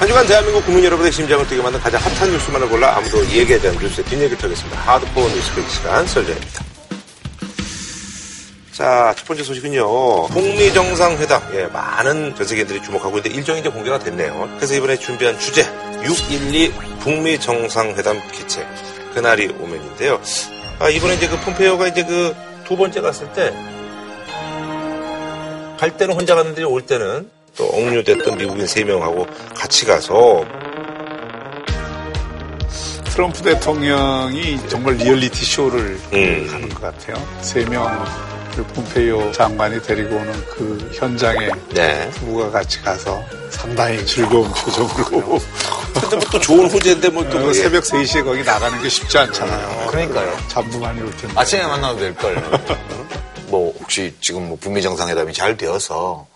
한 주간 대한민국 국민 여러분의 심장을 뛰게 만든 가장 핫한 뉴스만을 골라 아무도 얘기하지 않은 뉴스의 뒷얘기를 털겠습니다. 하드코어 뉴스페이지 시간 설정입니다. 자, 첫 번째 소식은요. 북미 정상회담. 예, 많은 전 세계인들이 주목하고 있는데 일정이 이제 공개가 됐네요. 그래서 이번에 준비한 주제 612 북미 정상회담 개최. 그날이 오면인데요. 아, 이번에 이제 그 폼페이오가 이제 그 두 번째 갔을 때 갈 때는 혼자 갔는데 올 때는 또 억류됐던 미국인 3명하고 같이 가서 트럼프 대통령이 정말 리얼리티 쇼를 음. 하는 것 같아요. 세명그 폼페이오 장관이 데리고 오는 그 현장에 네. 부부가 같이 가서 상당히 즐거운 표정으로 근데 뭐 또 좋은 화제인데 뭐또 어, 새벽 3시에 거기 나가는 게 쉽지 않잖아요. 그러니까요. 잠도 많이 올 텐데. 아침에 만나도 될걸. 뭐, 혹시 지금 뭐 북미 정상회담이 잘 되어서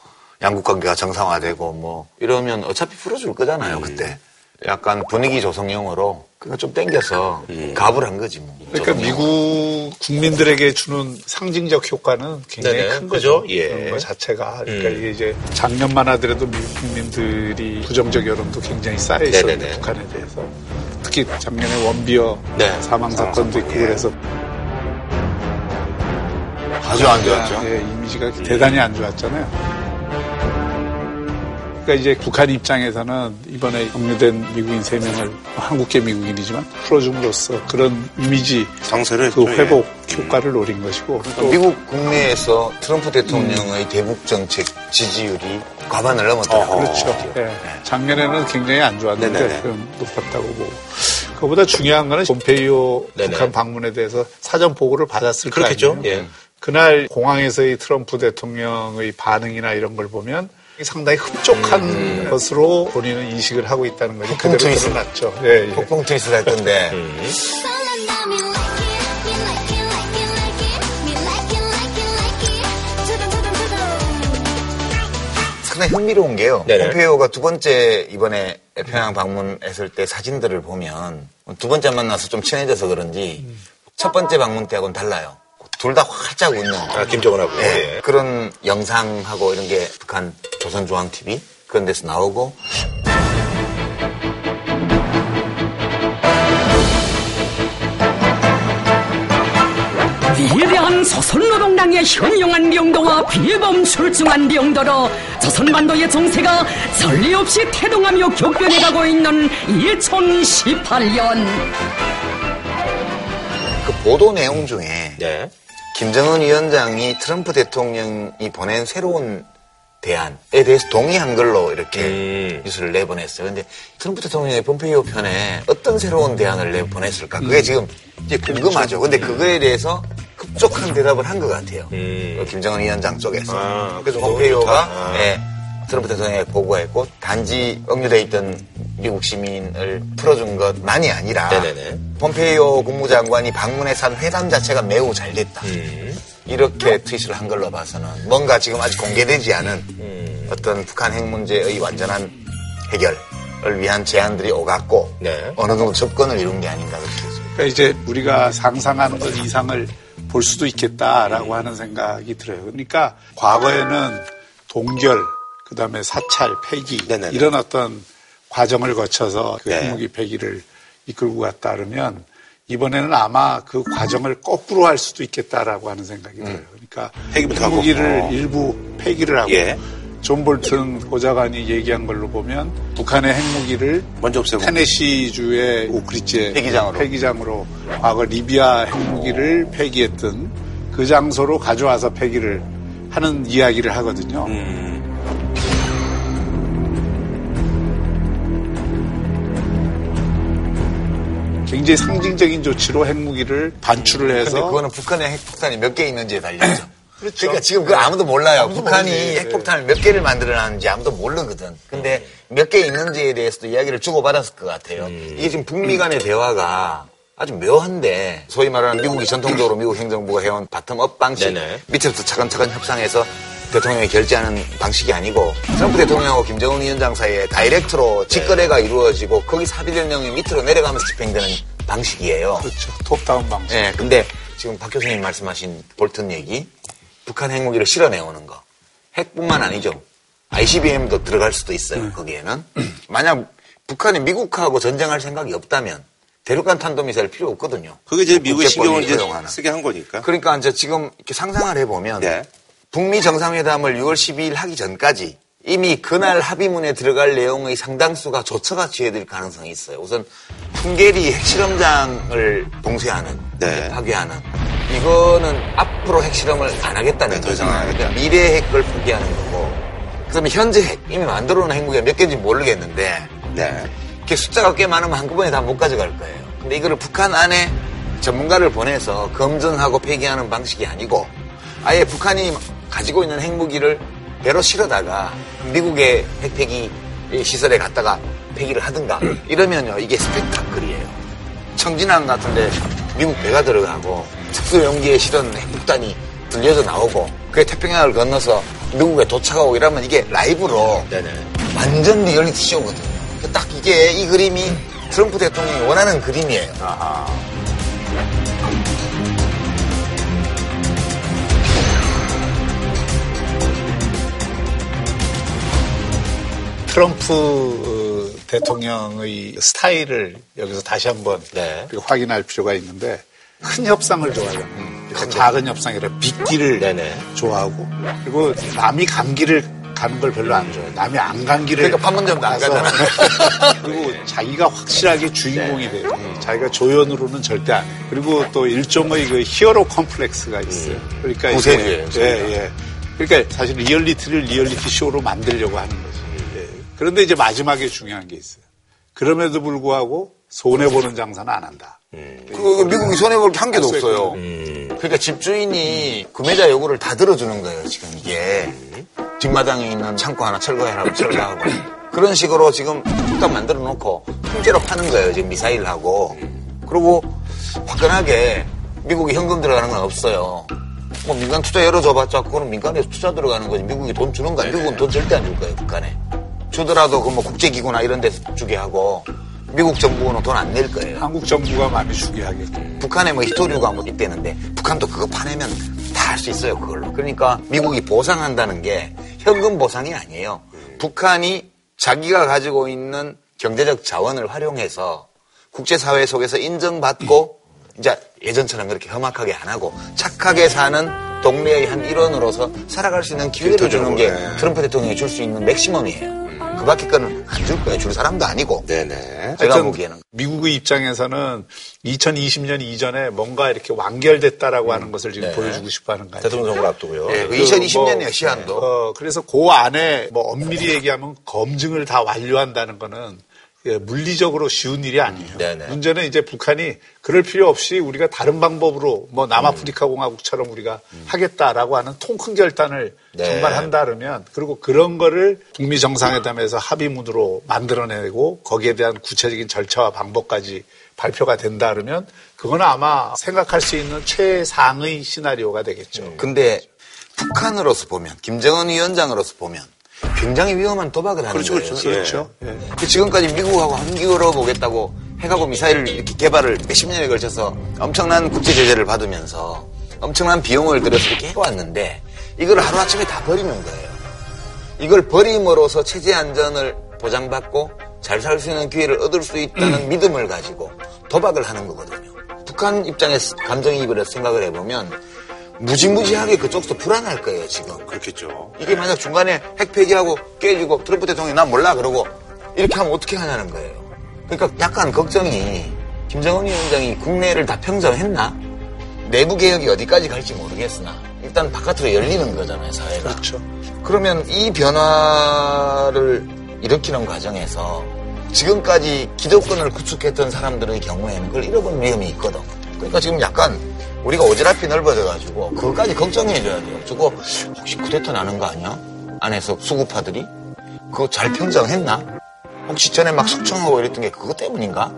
양국 관계가 정상화되고 뭐 이러면 어차피 풀어줄 거잖아요, 그때. 약간 분위기 조성용으로 그거 좀 땡겨서 갑을 한 거지 뭐. 그러니까 조성용. 미국 국민들에게 주는 상징적 효과는 굉장히 네네, 큰 그죠? 거죠. 예. 그런 거 자체가. 그러니까 음. 이게 이제 작년만 하더라도 미국 국민들이 부정적 여론도 굉장히 쌓여 있었는데. 북한에 대해서. 특히 작년에 원비어 네. 사망 사건도 있고 그래서 아주 안 좋았죠. 예, 이미지가 대단히 안 좋았잖아요. 그러니까 이제 북한 입장에서는 이번에 억류된 미국인 세명을 한국계 미국인이지만 풀어줌으로써 그런 이미지 상세를 그 했죠, 예. 회복 효과를 노린 것이고 또 미국 국내에서 트럼프 대통령의 대북 정책 지지율이 과반을 넘었더라고요. 그렇죠. 예. 작년에는 굉장히 안 좋았는데. 지금 높았다고 보고. 그보다 중요한 거는 폼페이오 네네. 북한 방문에 대해서 사전 보고를 받았을 거 그렇겠죠. 아니에요. 예. 그날 공항에서의 트럼프 대통령의 반응이나 이런 걸 보면 상당히 흡족한 것으로 본인은 인식을 하고 있다는 폭풍 그대로 트윗을. 드러났죠. 예, 예. 폭풍 트윗을 했던데 상당히 흥미로운 게요. 네네. 폼페이오가 두 번째 이번에 평양 방문했을 때 사진들을 보면 두 번째 만나서 좀 친해져서 그런지 첫 번째 방문 때하고는 달라요. 둘 다 활짝 웃는 아, 김정은하고. 예, 예. 그런 영상하고 이런 게 북한 조선중앙TV 그런 데서 나오고 위대한 조선노동당의 현용한 병도와 비범 출중한 병도로 조선반도의 정세가 전례 없이 태동하며 격변해가고 있는 2018년 그 보도 내용 중에 네. 김정은 위원장이 트럼프 대통령이 보낸 새로운 대안에 대해서 동의한 걸로 이렇게 음. 뉴스를 내보냈어요. 근데 트럼프 대통령의 폼페이오 편에 어떤 새로운 대안을 내보냈을까? 그게 지금 이제 궁금하죠. 근데 그거에 대해서 흡족한 대답을 한 것 같아요. 음. 그 김정은 위원장 쪽에서. 아, 그래서 폼페이오가. 아. 예, 트럼프 대통령에 보고했고 단지 억류돼 있던 미국 시민을 풀어준 것만이 아니라 네네네. 폼페이오 국무장관이 방문해서 한 회담 자체가 매우 잘 됐다. 음. 이렇게 트윗을 한 걸로 봐서는 뭔가 지금 아직 공개되지 않은 음. 어떤 북한 핵 문제의 완전한 해결을 위한 제안들이 오갔고 네. 어느 정도 접근을 이룬 게 아닌가 그렇게 그러니까 이제 우리가 상상하는 것 이상을 볼 수도 있겠다라고 하는 생각이 들어요. 그러니까 과거에는 동결, 그 다음에 사찰, 폐기 네네네. 이런 어떤 과정을 거쳐서 그 네. 핵무기 폐기를 이끌고 갔다 그러면 이번에는 아마 그 과정을 거꾸로 할 수도 있겠다라고 하는 생각이 들어요. 그러니까. 핵무기를 어. 일부 폐기를 하고 예. 존 볼튼 보좌관이 얘기한 걸로 보면 북한의 핵무기를 먼저 없애고. 테네시주의 오크리지 폐기장으로. 폐기장으로 과거 리비아 핵무기를 폐기했던 그 장소로 가져와서 폐기를 하는 이야기를 하거든요. 음. 굉장히 상징적인 조치로 핵무기를 반출을 근데 해서 그거는 북한의 핵폭탄이 몇 개 있는지에 달려있죠. 그렇죠. 그러니까 지금 그 아무도 몰라요. 아무도 북한이 모르지. 핵폭탄을 몇 개를 만들어놨는지 아무도 모르거든. 근데 몇개 있는지에 대해서도 이야기를 주고받았을 것 같아요. 이게 지금 북미 간의 대화가 아주 묘한데 소위 말하는 미국이 전통적으로 미국 행정부가 해온 bottom-up 방식 네네. 밑에부터 차근차근 협상해서 대통령이 결재하는 방식이 아니고 트럼프 대통령하고 김정은 위원장 사이에 direct로 직거래가 이루어지고 거기서 합의된 내용이 밑으로 내려가면서 집행되는 방식이에요. 그렇죠. top-down 방식. 예, 근데 지금 박 교수님 말씀하신 볼튼 얘기, 북한 핵무기를 실어내오는 거, 핵뿐만 아니죠. ICBM도 들어갈 수도 있어요. 거기에는 만약 북한이 미국하고 전쟁할 생각이 없다면 대륙간 탄도미사일 필요 없거든요. 그게 이제 미국의 신경을 이제. 쓰게 한 거니까. 그러니까 이제 지금 이렇게 상상을 해보면 네. 북미 정상회담을 6월 12일 하기 전까지 이미 그날 합의문에 들어갈 내용의 상당수가 조처가 취해질 가능성이 있어요. 우선 풍계리 핵실험장을 봉쇄하는, 네. 파괴하는 이거는 앞으로 핵실험을 안 하겠다는 네, 더 거죠. 그러니까 미래 핵을 포기하는 거고 그다음에 현재 핵 이미 만들어 놓은 핵무기가 몇 개인지 모르겠는데 네. 이렇게 숫자가 꽤 많으면 한꺼번에 다 못 가져갈 거예요. 근데 이거를 북한 안에 전문가를 보내서 검증하고 폐기하는 방식이 아니고 아예 북한이 가지고 있는 핵무기를 배로 실어다가 미국의 핵폐기 시설에 갔다가 폐기를 하든가 이러면요 이게 스펙타클이에요. 청진항 같은데 미국 배가 들어가고 특수 용기에 실은 핵폭탄이 들려져 나오고 그게 태평양을 건너서 미국에 도착하고 이러면 이게 라이브로 네네. 완전 리얼리티 쇼거든요. 딱 이게 이 그림이 트럼프 대통령이 원하는 그림이에요. 트럼프 어, 대통령의 스타일을 여기서 다시 한번 네. 우리가 확인할 필요가 있는데 큰 협상을 좋아해요. 그러니까 작은 협상이라 빅딜을 네네. 좋아하고 그리고 남이 간 길을 가는 걸 별로 안 좋아해요. 남이 안 간 길을 그러니까 판문점도 안 가잖아. 그리고 자기가 확실하게 주인공이 돼요. 자기가 조연으로는 절대 안 해요. 그리고 또 일종의 그 hero complex가 있어요. 그러니까 이게- 구세주예요, 예, 예. 그러니까 사실 리얼리티를 리얼리티 쇼로 만들려고 하는 거죠. 예. 그런데 이제 마지막에 중요한 게 있어요. 그럼에도 불구하고 손해 보는 장사는 안 한다. 그 미국이 손해 볼 게 한 개도 할수 없어요. 음. 그러니까 집주인이 구매자 요구를 다 들어주는 거예요, 지금 이게. 뒷마당에 있는 창고 하나 철거해라고 철거하고. 그런 식으로 지금 뚝딱 만들어 놓고 통째로 파는 거예요, 지금 미사일하고. 그리고 화끈하게 미국이 현금 들어가는 건 없어요. 뭐 민간 투자 열어줘봤자 그거는 민간에서 투자 들어가는 거지. 미국이 돈 주는 거야. 미국은 돈 절대 안 줄 거예요, 북한에. 주더라도 그 뭐 국제기구나 이런 데서 주게 하고 미국 정부는 돈 안 낼 거예요. 한국 정부가 많이 주게 하겠고. 북한에 뭐 히토류가 뭐 있대는데 북한도 그거 파내면 다 할 수 있어요 그걸로. 그러니까 미국이 보상한다는 게 현금 보상이 아니에요. 북한이 자기가 가지고 있는 경제적 자원을 활용해서 국제사회 속에서 인정받고 이제 예전처럼 그렇게 험악하게 안 하고 착하게 사는 동네의 한 일원으로서 살아갈 수 있는 기회를 주는 게 네. 트럼프 대통령이 줄 수 있는 맥시멈이에요. 그 밖에 거는 안 줄 거예요. 줄 사람도 아니고. 네네. 제가 보기에는. 미국의 입장에서는 2020년 이전에 뭔가 이렇게 완결됐다라고 하는 것을 지금 네. 보여주고 싶어 하는 거예요. 대통령 선거를 앞두고요. 예, 그그 2020년이에요, 뭐, 시한도. 어, 그래서 그 안에 뭐 엄밀히 얘기하면 검증을 다 완료한다는 거는 예, 물리적으로 쉬운 일이 아니에요. 네네. 문제는 이제 북한이 그럴 필요 없이 우리가 다른 방법으로 뭐 남아프리카 공화국처럼 우리가 하겠다라고 하는 통 큰 결단을 네. 정말 한다 그러면 그리고 그런 거를 북미 정상회담에서 합의문으로 만들어내고 거기에 대한 구체적인 절차와 방법까지 발표가 된다 그러면 그거는 아마 생각할 수 있는 최상의 시나리오가 되겠죠. 근데 북한으로서 보면 김정은 위원장으로서 보면 굉장히 위험한 도박을 하는 거예요. 그렇죠. 그렇죠. 예. 그 지금까지 미국하고 한기울어 보겠다고 핵하고 미사일을 이렇게 개발을 몇십 년에 걸쳐서 엄청난 국제 제재를 받으면서 엄청난 비용을 들여서 이렇게 해왔는데 이걸 하루아침에 다 버리는 거예요. 이걸 버림으로써 체제 안전을 보장받고 잘 살 수 있는 기회를 얻을 수 있다는 믿음을 가지고 도박을 하는 거거든요. 북한 입장에서 감정이입을 해서 생각을 해보면 무지무지하게 그쪽도 불안할 거예요, 지금. 그렇겠죠. 이게 만약 중간에 핵 폐기하고 깨지고 트럼프 대통령이 난 몰라 그러고 이렇게 하면 어떻게 하냐는 거예요. 그러니까 약간 걱정이 김정은 위원장이 국내를 다 평정했나? 내부 개혁이 어디까지 갈지 모르겠으나 일단 바깥으로 열리는 거잖아요, 사회가. 그렇죠. 그러면 이 변화를 일으키는 과정에서 지금까지 기득권을 구축했던 사람들의 경우에는 그걸 잃어버릴 위험이 있거든. 그러니까 지금 약간 우리가 오지랖이 넓어져가지고 그것까지 걱정해줘야 돼요. 저거 혹시 쿠데타 나는 거 아니야? 안에서 수구파들이? 그거 잘 평정했나? 혹시 전에 막 숙청하고 이랬던 게 그것 때문인가?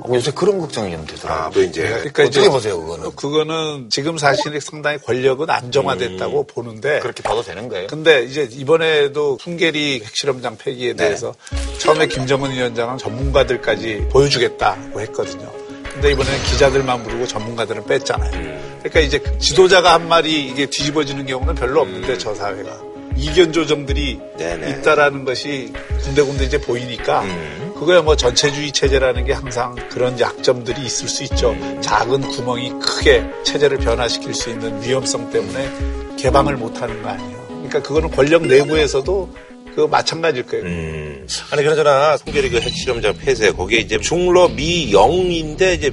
어, 요새 그런 걱정이 좀 되더라고요. 아, 또 이제. 그러니까 어떻게 이제 보세요, 그거는? 그거는 지금 사실 상당히 권력은 안정화됐다고 보는데 그렇게 봐도 되는 거예요? 근데 이제 이번에도 풍계리 핵실험장 폐기에 네. 대해서 처음에 김정은 위원장은 전문가들까지 보여주겠다고 했거든요. 근데 이번에는 기자들만 부르고 전문가들은 뺐잖아요. 그러니까 이제 지도자가 한 말이 이게 뒤집어지는 경우는 별로 없는데 저 사회가. 이견 조정들이 네네. 있다라는 것이 군데군데 이제 보이니까 음. 그거야 뭐 전체주의 체제라는 게 항상 그런 약점들이 있을 수 있죠. 작은 구멍이 크게 체제를 변화시킬 수 있는 위험성 때문에 개방을 못하는 거 아니에요. 그러니까 그거는 권력 내부에서도 그 마찬가지일 거예요. 음. 아니 그나저나 송결이 그 핵실험장 폐쇄 거기에 이제 중러 미영인데 이제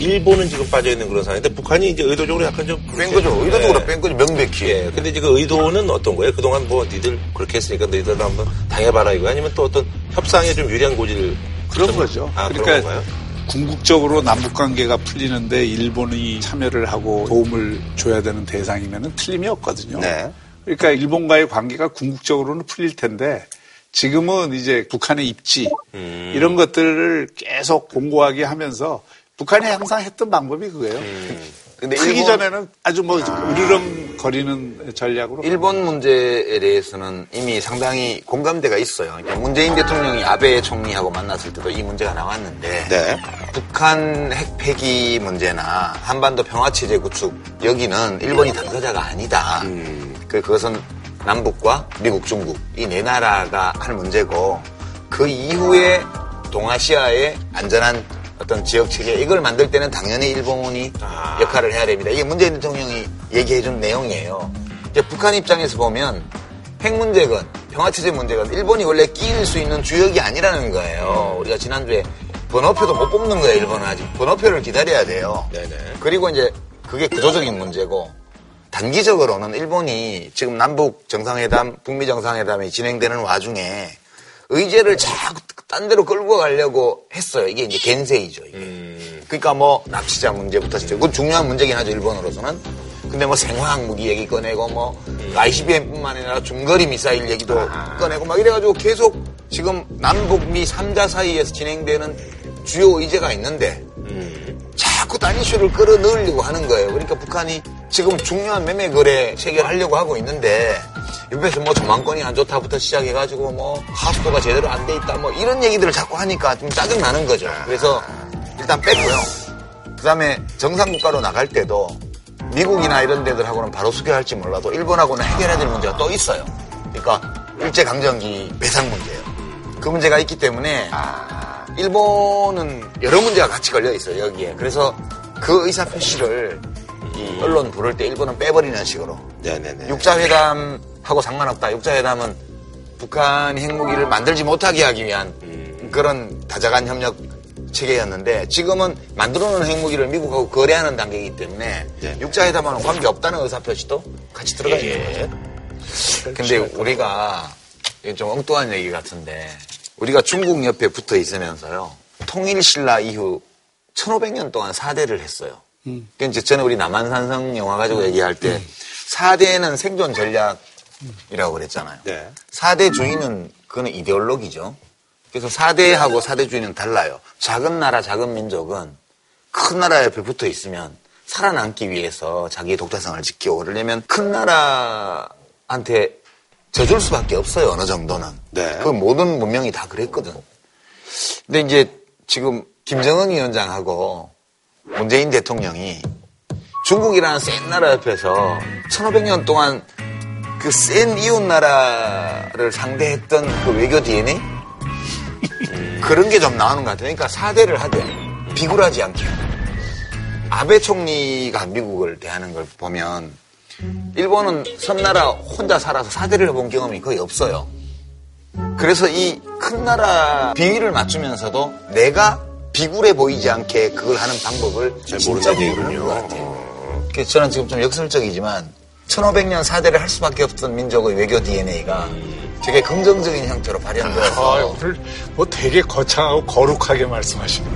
일본은 지금 빠져 있는 그런 상황인데 북한이 이제 의도적으로 약간 좀 뺀 거죠. 의도적으로 예. 뺀 거죠. 명백히. 예. 근데 이제 그 의도는 어떤 거예요? 그동안 뭐 니들 그렇게 했으니까 너희들도 한번 당해봐라 이거 아니면 또 어떤 협상에 좀 유리한 고지를 그런 좀- 거죠. 아, 그런 그러니까 건가요? 궁극적으로 남북 관계가 풀리는데 일본이 참여를 하고 도움을 줘야 되는 대상이면 틀림이 없거든요. 네. 그러니까 일본과의 관계가 궁극적으로는 풀릴 텐데 지금은 이제 북한의 입지 음. 이런 것들을 계속 공고하게 하면서 북한이 항상 했던 방법이 그거예요. 음. 근데 풀기 일본- 전에는 아주 뭐 으르렁거리는 전략으로 일본 문제에 대해서는 이미 상당히 공감대가 있어요. 그러니까 문재인 대통령이 아베 총리하고 만났을 때도 이 문제가 나왔는데 네. 북한 핵 폐기 문제나 한반도 평화체제 구축 여기는 일본이 당사자가 아니다. 그 그것은 남북과 미국, 중국 이 네 나라가 할 문제고 그 이후에 동아시아의 안전한 어떤 지역 체계 이걸 만들 때는 당연히 일본이 아. 역할을 해야 됩니다. 이게 문재인 대통령이 얘기해준 내용이에요. 이제 북한 입장에서 보면 핵 문제건 평화체제 문제건 일본이 원래 끼일 수 있는 주역이 아니라는 거예요. 우리가 지난주에 번호표도 못 뽑는 거예요. 일본은 아직 번호표를 기다려야 돼요. 네네. 그리고 이제 그게 구조적인 문제고 단기적으로는 일본이 지금 남북 정상회담, 북미 정상회담이 진행되는 와중에 의제를 자꾸 딴 데로 끌고 가려고 했어요. 이게 이제 겐세이죠. 이게. 그러니까 뭐 납치자 문제부터 시작. 그건 중요한 문제긴 하죠. 일본으로서는. 근데 뭐 생화학 무기 얘기 꺼내고 뭐 ICBM뿐만 아니라 중거리 미사일 얘기도 꺼내고 막 이래가지고 계속 지금 남북 미 3자 사이에서 진행되는 주요 의제가 있는데 자꾸 딴 이슈를 끌어넣으려고 하는 거예요. 그러니까 북한이 지금 중요한 매매 거래 체결하려고 하고 있는데 옆에서 뭐 조망권이 안 좋다부터 시작해가지고 뭐 하수도가 제대로 안 돼 있다 뭐 이런 얘기들을 자꾸 하니까 좀 짜증 나는 거죠. 그래서 일단 뺐고요. 그다음에 정상 국가로 나갈 때도 미국이나 이런 데들하고는 바로 수교할지 몰라도 일본하고는 해결해야 될 문제가 또 있어요. 그러니까 일제 강점기 배상 문제예요. 그 문제가 있기 때문에 일본은 여러 문제가 같이 걸려 있어요 여기에. 그래서 그 의사 표시를 이 언론 부를 때 일본은 빼버리는 식으로 네네네. 육자회담하고 상관없다. 육자회담은 북한이 핵무기를 만들지 못하게 하기 위한 그런 다자간 협력 체계였는데 지금은 만들어 놓은 핵무기를 미국하고 거래하는 단계이기 때문에 네. 육자회담하고는 관계없다는 의사표시도 같이 들어가 있는 거죠. 근데 우리가 이게 좀 엉뚱한 얘기 같은데 우리가 중국 옆에 붙어 있으면서요 통일신라 이후 1500년 동안 사대를 했어요. 그러니까 이제 전에 우리 남한산성 영화 가지고 얘기할 때 사대는 생존 전략이라고 그랬잖아요. 네. 사대주의는 그거는 이데올로기죠. 그래서 사대하고 사대주의는 달라요. 작은 나라, 작은 민족은 큰 나라 옆에 붙어 있으면 살아남기 위해서 자기의 독자성을 지키고 그러려면 큰 나라한테 져줄 수밖에 없어요. 어느 정도는. 네. 그 모든 문명이 다 그랬거든. 근데 이제 지금 김정은 위원장하고 문재인 대통령이 중국이라는 센 나라 옆에서 1500년 동안 그 센 이웃 나라를 상대했던 그 외교 DNA? 그런 게 좀 나오는 것 같아요. 그러니까 사대를 하되 비굴하지 않게. 아베 총리가 미국을 대하는 걸 보면 일본은 섬나라 혼자 살아서 사대를 해본 경험이 거의 없어요. 그래서 이 큰 나라 비위를 맞추면서도 내가 비굴해 보이지 않게 그걸 하는 방법을 잘 진짜 모르는. 것 같아요. 그래서 저는 지금 좀 역설적이지만 1500년 사대를 할 수밖에 없던 민족의 외교 DNA가 되게 긍정적인 형태로 아, 발현되어서 오늘 뭐 되게 거창하고 거룩하게 말씀하시네.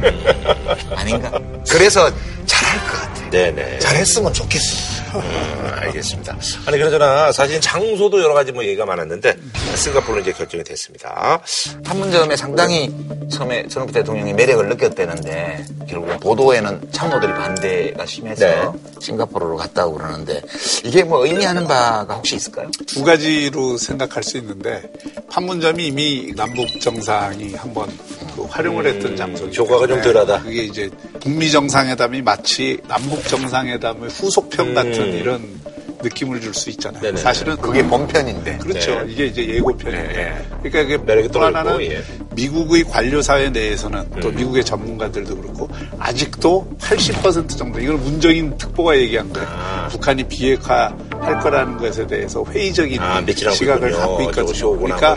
아닌가? 그래서 잘할 것 같아. 네네. 잘했으면 좋겠어. 음, 알겠습니다. 아니, 그러잖아. 사실 장소도 여러 가지 뭐 얘기가 많았는데, 싱가포르는 이제 결정이 됐습니다. 판문점에 상당히 처음에 트럼프 대통령이 매력을 느꼈다는데 결국 보도에는 참모들이 반대가 심해서 네. 싱가포르로 갔다고 그러는데 이게 뭐 의미하는 바가 혹시 있을까요? 두 가지로 생각할 수 있는데 판문점이 이미 남북 정상이 한번 그 활용을 했던 장소죠. 효과가 좀 덜하다. 그게 이제 북미 정상회담이 마치 남북 정상회담의 후속편 같은 이런 느낌을 줄 수 있잖아요. 네네. 사실은 그게 본편인데. 그렇죠. 네. 이게 이제 예고편인데. 네. 그러니까 이게 매력이 또 하나는 예. 미국의 관료 사회 내에서는 또 음. 미국의 전문가들도 그렇고 아직도 80% 정도 이걸 문정인 특보가 얘기한 거예요. 아. 북한이 비핵화할 거라는 것에 대해서 회의적인 아, 시각을 있군요. 갖고 있거든요. 그러니까.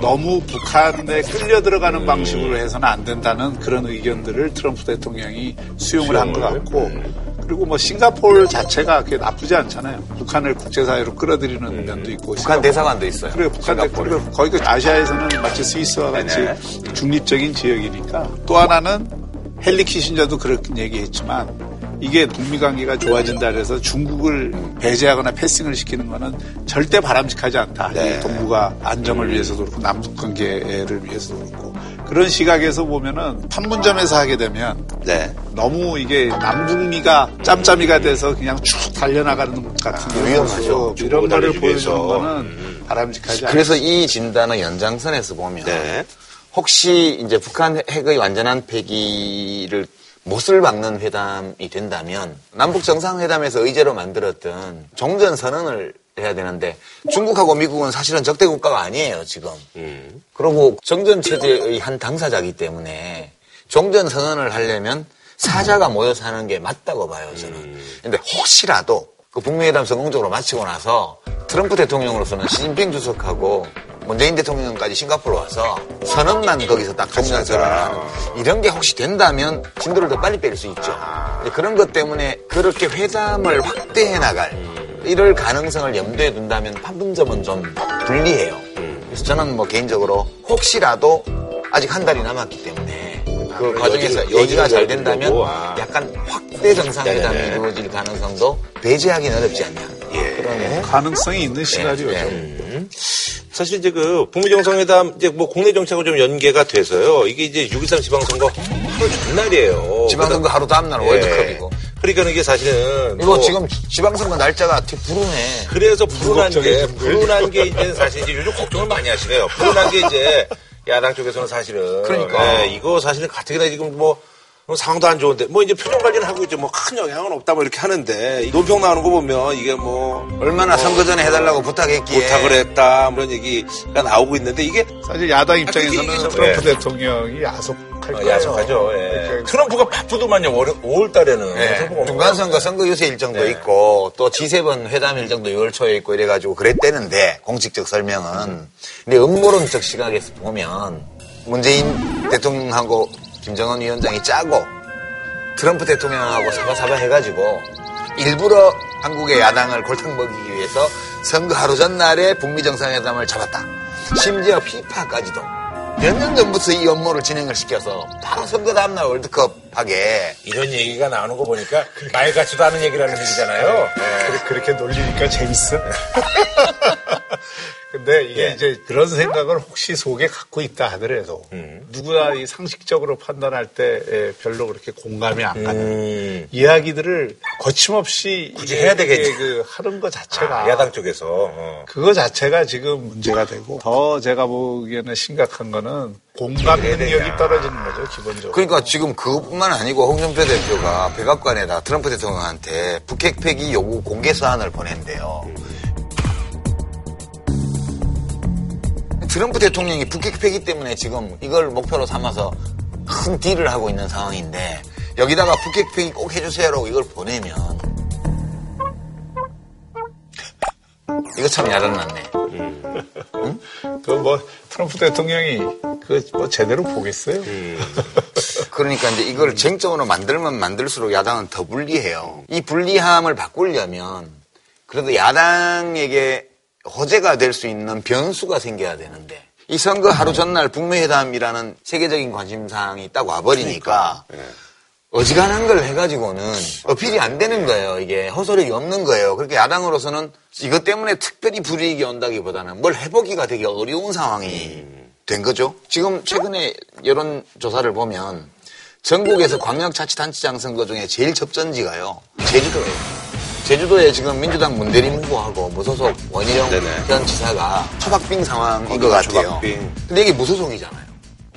너무 북한에 끌려 들어가는 음. 방식으로 해서는 안 된다는 그런 의견들을 트럼프 대통령이 수용을 한것 수용을. 같고 음. 그리고 뭐 싱가포르 자체가 그게 나쁘지 않잖아요. 북한을 국제사회로 끌어들이는 면도 있고 북한 대사관도 있어요. 그래 북한 대 싱가포르에. 그리고 거기가 아시아에서는 마치 스위스와 같이 중립적인 지역이니까 또 하나는 헨리 키신저도 그렇게 얘기했지만 이게 북미 관계가 좋아진다 그래서 중국을 배제하거나 패싱을 시키는 거는 절대 바람직하지 않다. 네. 이 동북아 안정을 위해서도 그렇고 남북 관계를 위해서도 그렇고 그런 시각에서 보면은 판문점에서 하게 되면 네. 너무 이게 남북미가 짬짬이가 돼서 그냥 쭉 달려나가는 것 같은 위험하죠. 모습, 이런 거를 보여주는. 거는 바람직하지 않아요. 그래서 이 진단의 연장선에서 보면 네. 혹시 이제 북한 핵의 완전한 폐기를 못을 박는 회담이 된다면 남북 정상회담에서 의제로 만들었던 종전 선언을 해야 되는데 중국하고 미국은 사실은 적대 국가가 아니에요 지금. 음. 그리고 정전 체제의 한 당사자이기 때문에 종전 선언을 하려면 사자가 모여서 하는 게 맞다고 봐요 저는. 근데 혹시라도 그 북미회담 성공적으로 마치고 나서 트럼프 대통령으로서는 시진핑 주석하고 문재인 대통령까지 싱가포르 와서 선언만 거기서 딱 종전 선언하는 이런 게 혹시 된다면 진도를 더 빨리 뺄 수 있죠. 근데 그런 것 때문에 그렇게 회담을 확대해 나갈 이럴 가능성을 염두에 둔다면 판문점은 좀 불리해요. 그래서 저는 뭐 개인적으로 혹시라도 아직 한 달이 남았기 때문에 그 아, 과정에서 여지가 잘 된다면 아. 약간 확대 정상회담이 네네네. 이루어질 가능성도 배제하기는 어렵지 않냐. 예. 그런 가능성이 있는 시나리오죠. 네. 사실 이제 그 북미 정상회담 이제 뭐 국내 정치하고 좀 연계가 돼서요. 이게 이제 6.13 지방선거 하루 전날이에요. 지방선거 하루 다음날 예. 월드컵이고. 그러니까 이게 사실은 이거 뭐 지금 지방선거 날짜가 되게 불운해. 그래서 불운한 게 불운한 게 이제 사실 이제 요즘 걱정을 많이 하시네요. 불운한 게 이제 야당 쪽에서는 사실은 그러니까. 예, 이거 사실은 가뜩이나 지금 뭐뭐 상황도 안 좋은데 뭐 이제 표정 관리는 하고 있죠. 뭐 큰 영향은 없다 뭐 이렇게 하는데 이 논평 나오는 거 보면 이게 뭐 얼마나 선거 전에 해달라고 부탁했기에. 부탁을 했다 뭐 이런 얘기가 나오고 있는데 이게 사실 야당 그게 입장에서는 좀- 트럼프 예. 대통령이 야속할 어. 야속하죠. 예. 이렇게 트럼프가 바쁘더만요. 5월 달에는. 예, 중간 선거 선거 유세 일정도 네. 있고 또 G7 회담 일정도 6월 초에 있고 이래가지고 그랬대는데 공식적 설명은 근데 음모론적 시각에서 보면 문재인 대통령하고 김정은 위원장이 짜고 트럼프 대통령하고 사바사바 해가지고 일부러 한국의 야당을 골탕 먹이기 위해서 선거 하루 전날에 북미 정상회담을 잡았다. 심지어 피파까지도 몇 년 전부터 이 업무를 진행을 시켜서 바로 선거 다음날 월드컵 하게 이런 얘기가 나오는 거 보니까 말 같지도 않은 얘기라는 얘기잖아요. 그렇게, 그렇게 놀리니까 재밌어. 근데 이게 예. 이제 그런 생각을 혹시 속에 갖고 있다 하더라도 음. 누구나 이 상식적으로 판단할 때 에, 별로 그렇게 공감이 안 가는 음. 이야기들을 거침없이 굳이 해야 되겠지. 그 하는 것 자체가 아, 야당 쪽에서. 어. 그거 자체가 지금 문제가 되고 더 제가 보기에는 심각한 거는 공감 해야 능력이 되냐. 떨어지는 거죠 기본적으로. 그러니까 지금 그것뿐만 아니고 홍준표 대표가 백악관에다 트럼프 대통령한테 북핵 폐기 요구 공개 사안을 보낸대요. 트럼프 대통령이 북핵 폐기 때문에 지금 이걸 목표로 삼아서 큰 딜을 하고 있는 상황인데 여기다가 북핵 폐기 꼭 해주세요라고 이걸 보내면 이거 참 야단났네. 그뭐 트럼프 대통령이 그 뭐 제대로 보겠어요. 그러니까 이제 이걸 쟁점으로 만들면 만들수록 야당은 더 불리해요. 이 불리함을 바꾸려면 그래도 야당에게 호재가 될 수 있는 변수가 생겨야 되는데 이 선거 하루 전날 북미회담이라는 세계적인 관심사항이 딱 와버리니까 어지간한 걸 해가지고는 어필이 안 되는 거예요. 이게 허소력이 없는 거예요. 그렇게 야당으로서는 이것 때문에 특별히 불이익이 온다기보다는 뭘 해보기가 되게 어려운 상황이 된 거죠. 지금 최근에 여론 조사를 보면 전국에서 광역자치단체장 선거 중에 제일 접전지가요. 제주도예요. 제주도에 지금 민주당 문대림 후보하고 무소속 원희룡 네네. 현 지사가 초박빙 상황인 것 같아요. 초박빙. 근데 이게 무소속이잖아요.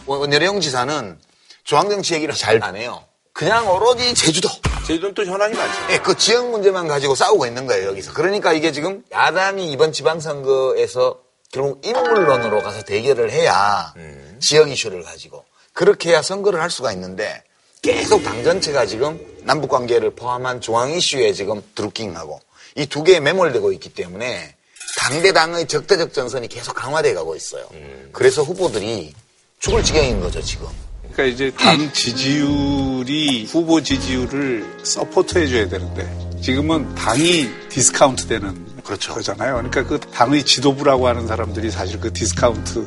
원- 원희룡 지사는 중앙정치 얘기를 잘 안 해요. 그냥 오로지 제주도. 제주도는 또 현안이 많죠. 예, 그 지역 문제만 가지고 싸우고 있는 거예요, 여기서. 그러니까 이게 지금 야당이 이번 지방선거에서 결국 인물론으로 가서 대결을 해야 지역 이슈를 가지고 그렇게 해야 선거를 할 수가 있는데 계속 당 전체가 지금 남북 관계를 포함한 중앙 이슈에 지금 드루킹하고 이 두 개에 매몰되고 있기 때문에 당대당의 적대적 전선이 계속 강화돼 가고 있어요. 그래서 후보들이 죽을 지경인 거죠, 지금. 그러니까 이제 당 지지율이 후보 지지율을 support 해줘야 되는데 지금은 당이 디스카운트 되는 그렇죠. 거잖아요. 그러니까 그 당의 지도부라고 하는 사람들이 사실 그 디스카운트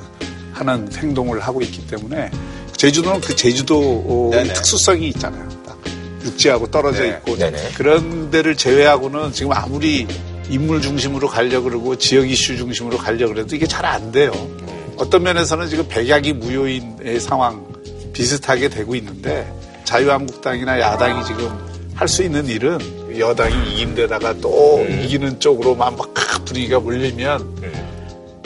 하는 행동을 하고 있기 때문에 제주도는 그 제주도 네네. 특수성이 있잖아요. 딱 육지하고 떨어져 네. 있고 네네. 그런 데를 제외하고는 지금 아무리 인물 중심으로 가려고 그러고 지역 이슈 중심으로 가려고 그래도 이게 잘 안 돼요. 어떤 면에서는 지금 백약이 무효인의 상황 비슷하게 되고 있는데 자유한국당이나 야당이 지금 할 수 있는 일은 여당이 이긴 데다가 또 이기는 쪽으로만 막 분위기가 몰리면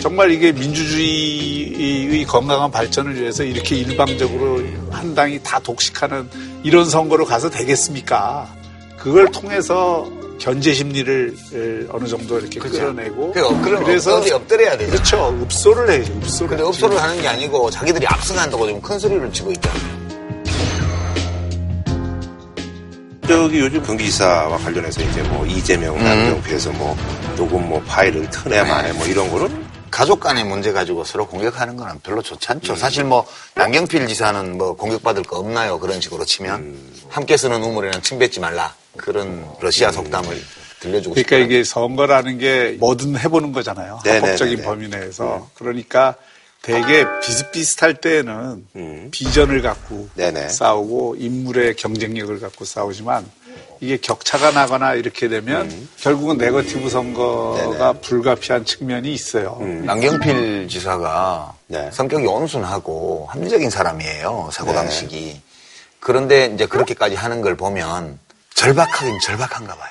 정말 이게 민주주의의 건강한 발전을 위해서 이렇게 일방적으로 한 당이 다 독식하는 이런 선거로 가서 되겠습니까? 그걸 통해서 견제 심리를 에, 어느 정도 이렇게 끌어내고 그러니까 그럼 어디 엎드려야 되죠. 그렇죠. 읍소를 해야죠 읍소를 근데 업소를 하는 게 아니고 자기들이 압승한다고 지금 큰 소리를 치고 있잖아요. 저기 요즘 경기지사와 관련해서 이제 뭐 이재명 남경필에서 뭐 요금 뭐 파일을 트내 마네 뭐 이런 거는 가족 간의 문제 가지고 서로 공격하는 건 별로 좋지 않죠. 사실 뭐 남경필 지사는 뭐 공격받을 거 없나요? 그런 식으로 치면. 함께 쓰는 우물에는 침 뱉지 말라 그런 러시아 속담을 들려주고 그러니까 싶어요. 이게 선거라는 게 뭐든 해보는 거잖아요. 네네네네. 합법적인 범위 내에서. 그러니까 되게 비슷비슷할 때에는 비전을 갖고 네네. 싸우고 인물의 경쟁력을 갖고 싸우지만 이게 격차가 나거나 이렇게 되면 결국은 네거티브 선거가 불가피한 측면이 있어요. 남경필 지사가 네. 성격이 온순하고 합리적인 사람이에요. 사고 네. 방식이. 그런데 이제 그렇게까지 하는 걸 보면 절박하긴 절박한가 봐요.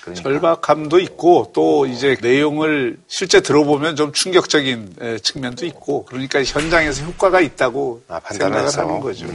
그러니까. 절박함도 있고 또 이제 내용을 실제 들어보면 좀 충격적인 에, 측면도 있고 그러니까 현장에서 효과가 있다고 아, 판단을. 하는 거죠.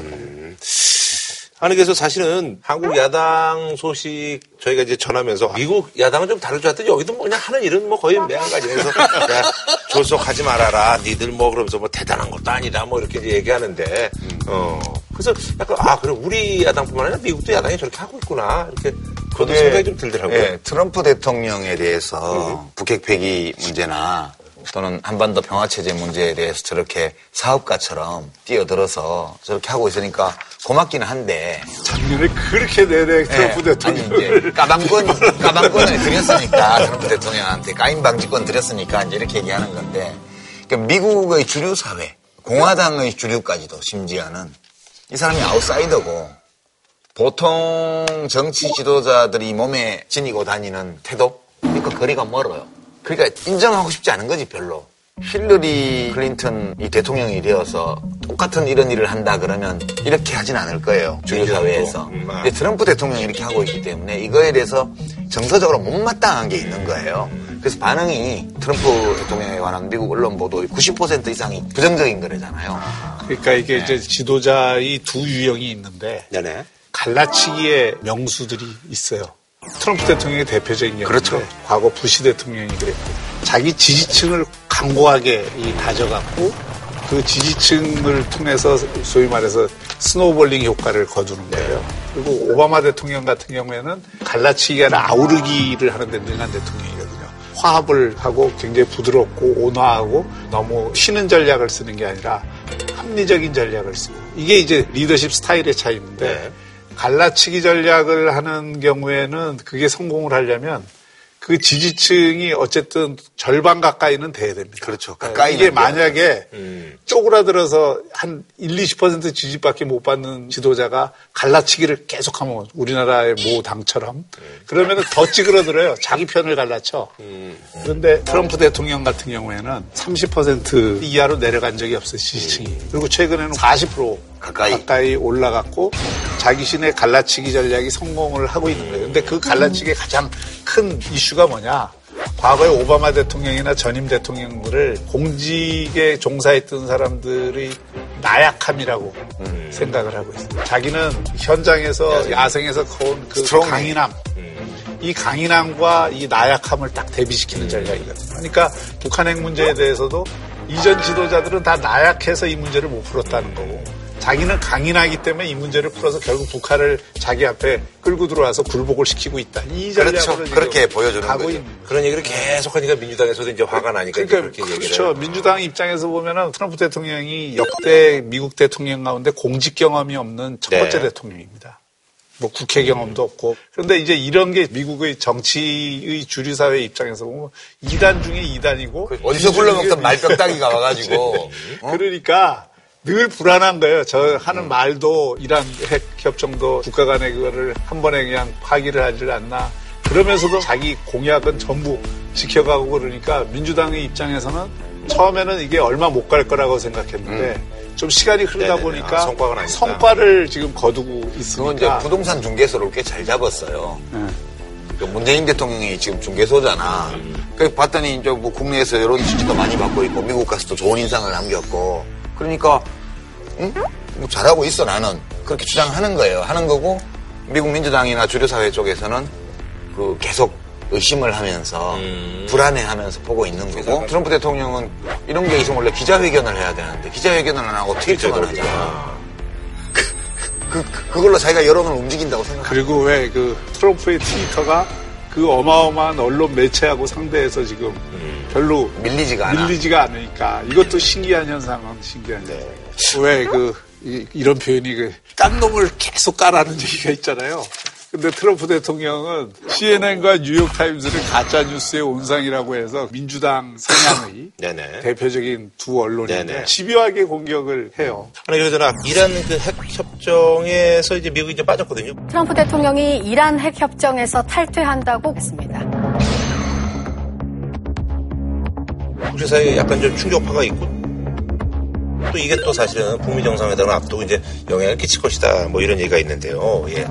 아니 그래서 사실은 한국 야당 소식 저희가 이제 전하면서 미국 야당은 좀 다를 줄 알았더니 여기도 뭐냐 하는 일은 뭐 거의 매한 가지에서 야 조속하지 말아라. 니들 뭐 그러면서 뭐 대단한 것도 아니다. 뭐 이렇게 이제 얘기하는데 어. 그래서 약간 아 그래 우리 야당뿐만 아니라 미국도 야당이 저렇게 하고 있구나. 이렇게 그런 생각이 좀 들더라고요. 예, 트럼프 대통령에 대해서 북핵 폐기 문제나 또는 한반도 평화체제 문제에 대해서 저렇게 사업가처럼 뛰어들어서 저렇게 하고 있으니까 고맙기는 한데 작년에 그렇게 내내 트럼프 예, 대통령을 아니 이제 까방권 까방권을 드렸으니까 트럼프 대통령한테 까임 방지권 드렸으니까 이제 이렇게 얘기하는 건데 그러니까 미국의 주류 사회 공화당의 주류까지도 심지어는 이 사람이 아웃사이더고 보통 정치 지도자들이 몸에 지니고 다니는 태도 그러니까 거리가 멀어요. 그러니까 인정하고 싶지 않은 거지 별로. 힐러리 클린턴이 대통령이 되어서 똑같은 이런 일을 한다 그러면 이렇게 하진 않을 거예요. 주류 사회에서. 음, 아. 근데 트럼프 대통령이 이렇게 하고 있기 때문에 이거에 대해서 정서적으로 못마땅한 게 있는 거예요. 그래서 반응이 트럼프 대통령에 관한 미국 언론 보도의 90% 이상이 부정적인 거래잖아요. 그러니까 이게 이제 지도자의 두 유형이 있는데 네네. 갈라치기의 명수들이 있어요. 트럼프 대통령의 대표적인 경우인데 그렇죠. 과거 부시 대통령이 그랬고 자기 지지층을 강고하게 이 다져갖고 그 지지층을 통해서 소위 말해서 snowballing 효과를 거두는 거예요. 그리고 오바마 대통령 같은 경우에는 갈라치기가 아니라 아우르기를 하는 데 능한 대통령이거든요. 화합을 하고 굉장히 부드럽고 온화하고 너무 쉬는 전략을 쓰는 게 아니라 합리적인 전략을 쓰고 이게 이제 리더십 스타일의 차이인데 네. 갈라치기 전략을 하는 경우에는 그게 성공을 하려면 그 지지층이 어쨌든 절반 가까이는 돼야 됩니다. 그렇죠. 네, 가까이는 이게 만약에 쪼그라들어서 한 1, 20% 지지밖에 못 받는 지도자가 갈라치기를 계속하면 우리나라의 모 당처럼 그러면은 더 찌그러들어요. 자기 편을 갈라쳐. 그런데 트럼프 대통령 같은 경우에는 30% 이하로 내려간 적이 없어요. 지지층이. 그리고 최근에는 40% 가까이. 가까이 올라갔고 자기 신의 갈라치기 전략이 성공을 하고 있는 거예요. 근데 그 갈라치기의 가장 큰 이슈가 뭐냐? 과거에 오바마 대통령이나 전임 대통령들을 공직에 종사했던 사람들의 나약함이라고 음. 생각을 하고 있습니다. 자기는 현장에서 야생에서 커온 그 스트롱해. 강인함, 이 강인함과 이 나약함을 딱 대비시키는 전략이거든요. 그러니까 북한 핵 문제에 대해서도 이전 지도자들은 다 나약해서 이 문제를 못 풀었다는 거고 자기는 강인하기 때문에 이 문제를 풀어서 결국 북한을 자기 앞에 끌고 들어와서 굴복을 시키고 있다. 이 그렇죠. 그렇게 보여주는 거죠. 있는 그런 얘기를 계속 하니까 민주당에서도 이제 화가 나니까 이제 그러니까 그렇게 얘기를 그렇죠. 해요. 민주당 입장에서 보면은 트럼프 대통령이 역대 미국 대통령 가운데 공직 경험이 없는 첫 네. 번째 대통령입니다. 뭐 국회 경험도 없고. 그런데 이제 이런 게 미국의 정치의 주류 사회 입장에서 보면 2단 중에 2단이고 그 어디서 굴러먹던 말뼈따기가 와가지고 어? 그러니까 늘 불안한 거예요. 저 하는 말도 이란 핵 협정도 국가 간의 그거를 한 번에 그냥 파기를 하질 않나. 그러면서도 자기 공약은 전부 지켜가고 그러니까 민주당의 입장에서는 처음에는 이게 얼마 못 갈 거라고 생각했는데 좀 시간이 흐르다 네네네. 보니까 아. 성과를 지금 거두고 그건 이제 있으니까 부동산 중개소를 꽤 잘 잡았어요. 네. 그 문재인 대통령이 지금 중개소잖아. 그 봤더니 이제 뭐 국내에서 여론 지지도 많이 받고 있고 미국 가서도 좋은 인상을 남겼고 그러니까 응? 뭐 잘하고 있어 나는 그렇게 주장하는 거예요. 하는 거고 미국 민주당이나 주류 사회 쪽에서는 그 계속 의심을 하면서 음. 불안해하면서 보고 있는 거고 트럼프 대통령은 이런 게 있으면 원래 기자회견을 해야 되는데 기자회견을 안 하고 트위터만 하잖아. 그, 그, 그걸로 자기가 여론을 움직인다고 생각해. 그리고 왜 그 트럼프의 트위터가 그 어마어마한 언론 매체하고 상대해서 지금 별로 밀리지가 않아. 밀리지가 않으니까 이것도 신기한 현상은 신기한 현상. 왜그 이런 표현이 그 깐놈을 계속 까라는 얘기가 있잖아요. 근데 트럼프 대통령은 CNN과 뉴욕타임즈를 가짜 뉴스의 온상이라고 해서 민주당 네네. 대표적인 두 언론인데 네네. 집요하게 공격을 해요. 아니 그러잖아 이란 그 핵 협정에서 이제 미국이 이제 빠졌거든요. 트럼프 대통령이 이란 핵 협정에서 탈퇴한다고 했습니다. 국제사회에 약간 좀 충격파가 있고 또 이게 또 사실은 북미 정상회담을 앞두고 이제 영향을 끼칠 것이다 뭐 이런 얘기가 있는데요. 예.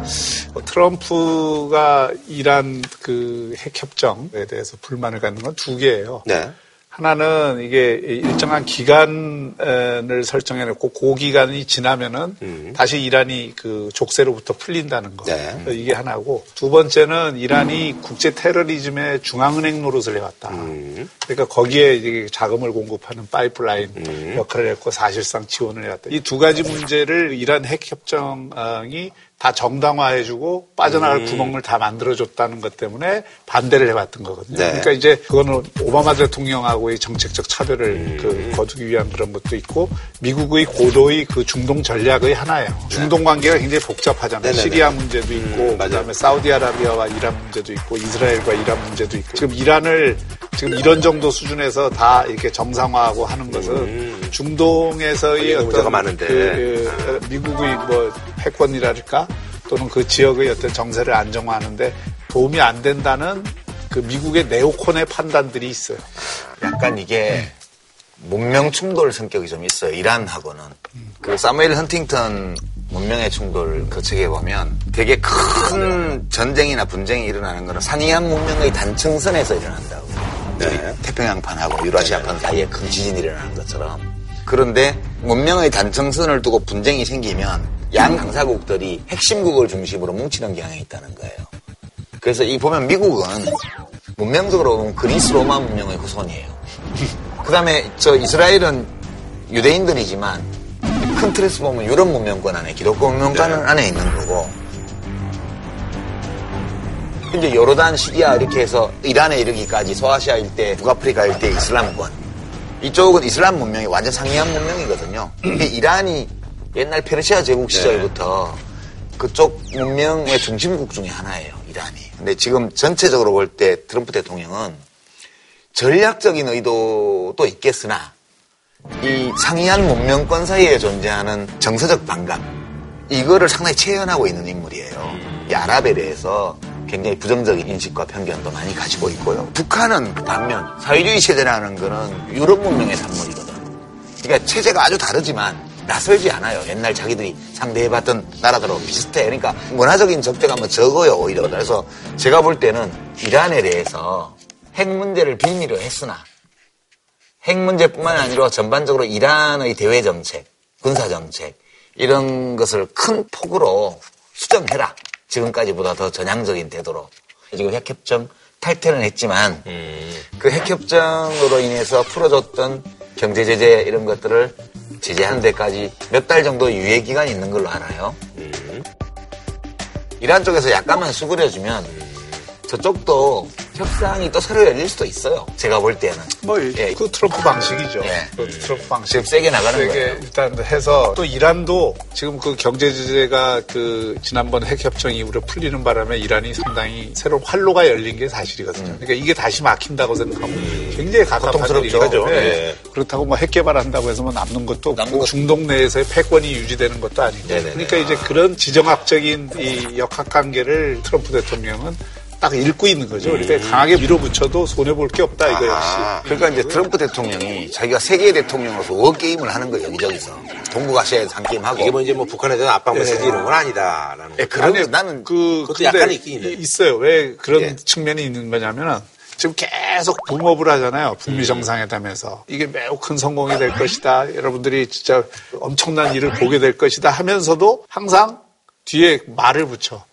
뭐 트럼프가 이란 그 핵협정에 대해서 불만을 갖는 건 두 개예요. 네. 하나는 이게 일정한 기간을 설정해 놓고 그 기간이 지나면은 음. 다시 이란이 그 족쇄로부터 풀린다는 거. 네. 이게 하나고 두 번째는 이란이 국제 테러리즘의 중앙은행 노릇을 해왔다. 음. 그러니까 거기에 이제 자금을 공급하는 파이프라인 음. 역할을 했고 사실상 지원을 해왔다. 이 두 가지 문제를 이란 핵 협정이 다 정당화해주고 빠져나갈 구멍을 다 만들어줬다는 것 때문에 반대를 해왔던 거거든요. 네. 그러니까 이제 그거는 오바마 대통령하고의 정책적 차별을 그 거두기 위한 그런 것도 있고 미국의 고도의 그 중동 전략의 하나예요. 중동 관계가 굉장히 복잡하잖아요. 네네네. 시리아 문제도 있고 맞아요. 그다음에 사우디아라비아와 이란 문제도 있고 이스라엘과 이란 문제도 있고 지금 이란을 지금 이런 정도 수준에서 다 이렇게 정상화하고 하는 것은 중동에서의 거기는 어떤 문제가 많은데. 그, 그, 미국의 뭐 패권이랄까 또는 그 지역의 어떤 정세를 안정화하는데 도움이 안 된다는 그 미국의 네오콘의 판단들이 있어요. 약간 이게 문명 충돌 성격이 좀 있어요. 이란하고는. 그 사무엘 헌팅턴 문명의 충돌 그 책에 보면 되게 큰 전쟁이나 분쟁이 일어나는 거는 산이안 문명의 단층선에서 일어난다고. 네. 태평양판하고 유라시아판 사이에 큰 지진이 일어나는 것처럼. 그런데 문명의 단층선을 두고 분쟁이 생기면 양 강사국들이 핵심국을 중심으로 뭉치는 경향이 있다는 거예요. 그래서 이 보면 미국은 문명적으로 보면 그리스 로마 문명의 후손이에요. 그 다음에 저 이스라엘은 유대인들이지만 큰 틀에서 보면 유럽 문명권 안에 기독교 문명권 안에 있는 거고 이제 요르단, 시리아 이렇게 해서 이란에 이르기까지 소아시아 일대, 북아프리카 일대 이슬람권 이쪽은 이슬람 문명이 완전 상이한 문명이거든요. 이란이 옛날 페르시아 제국 시절부터 그쪽 문명의 중심국 중에 하나예요, 이란이. 근데 지금 전체적으로 볼 때 트럼프 대통령은 전략적인 의도도 있겠으나 이 상이한 문명권 사이에 존재하는 정서적 반감 이거를 상당히 체현하고 있는 인물이에요. 이 아랍에 대해서 굉장히 부정적인 인식과 편견도 많이 가지고 있고요. 북한은 반면 사회주의 체제라는 거는 유럽 문명의 산물이거든. 그러니까 체제가 아주 다르지만 낯설지 않아요. 옛날 자기들이 상대해봤던 나라들하고 비슷해. 그러니까 문화적인 적대감은 적어요, 오히려. 그래서 제가 볼 때는 이란에 대해서 핵 문제를 빌미로 했으나 핵 문제뿐만 아니라 전반적으로 이란의 대외 정책, 군사 정책 이런 것을 큰 폭으로 수정해라. 지금까지보다 더 전향적인 태도로. 지금 핵협정 탈퇴는 했지만 그 핵협정으로 인해서 풀어줬던 경제 제재 이런 것들을 제재하는 데까지 몇 달 정도 유예 기간이 있는 걸로 알아요. 이란 쪽에서 약간만 수그려주면 저쪽도 협상이 또 새로 열릴 수도 있어요. 제가 볼 때는. 뭐, 예. 그 트럼프 방식이죠. 예. 그 트럼프 방식. 세게 나가는 세게 거예요. 일단 해서 또 이란도 지금 그 경제 제재가 그 지난번 핵 협정 이후로 풀리는 바람에 이란이 상당히 새로운 활로가 열린 게 사실이거든요. 그러니까 이게 다시 막힌다고 생각하면 굉장히 가깝한. 일이죠. 네. 예. 그렇다고 뭐 핵 개발한다고 해서 뭐 남는 것도 없고 중동 내에서의 패권이 유지되는 것도 아니고. 네네네. 그러니까 이제 그런 지정학적인 이 역학 관계를 트럼프 대통령은 딱 읽고 있는 거죠. 그러니까 강하게 밀어붙여도 손해볼 게 없다 이거 역시. 아, 그러니까 이제 트럼프 대통령이 자기가 세계 대통령으로서 워게임을 하는 거예요, 여기저기서. 동북아시아에서 한 게임 하고. 이게 뭐 이제 뭐 북한에 대한 압박 메시지 이런 건 아니다 라는 예, 거. 그런 아니, 거 나는 그 그것도 약간 있긴 있어요. 왜 그런 예. 측면이 있는 거냐면은 지금 계속 붐업을 하잖아요. 북미 정상회담에서 이게 매우 큰 성공이 될 것이다. 여러분들이 진짜 엄청난 일을 보게 될 것이다 하면서도 항상 뒤에 말을 붙여.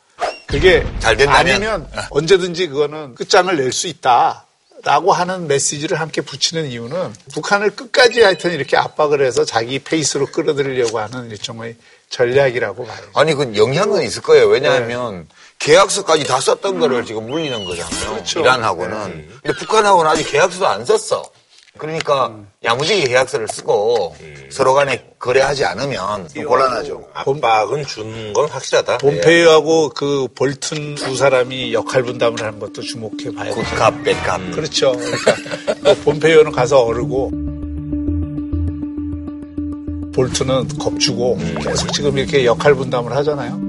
그게 잘 된다면. 아니면 언제든지 그거는 끝장을 낼 수 있다. 라고 하는 메시지를 함께 붙이는 이유는 북한을 끝까지 하여튼 이렇게 압박을 해서 자기 페이스로 끌어들이려고 하는 일종의 전략이라고 봐요. 아니, 그 영향은 있을 거예요. 왜냐하면 계약서까지 다 썼던 거를 지금 물리는 거잖아요. 그렇죠. 이란하고는. 근데 북한하고는 아직 계약서도 안 썼어. 그러니까 야무지게 계약서를 쓰고 서로 간에 거래하지 않으면 곤란하죠. 압박은 준건 확실하다. 예. 본페이하고 그 볼튼 두 사람이 역할 분담을 하는 것도 주목해 봐야 돼요. 굿값, 백값. 그렇죠. 그러니까 뭐 본페이어는 가서 어르고 볼트는 겁주고 계속 지금 이렇게 역할 분담을 하잖아요.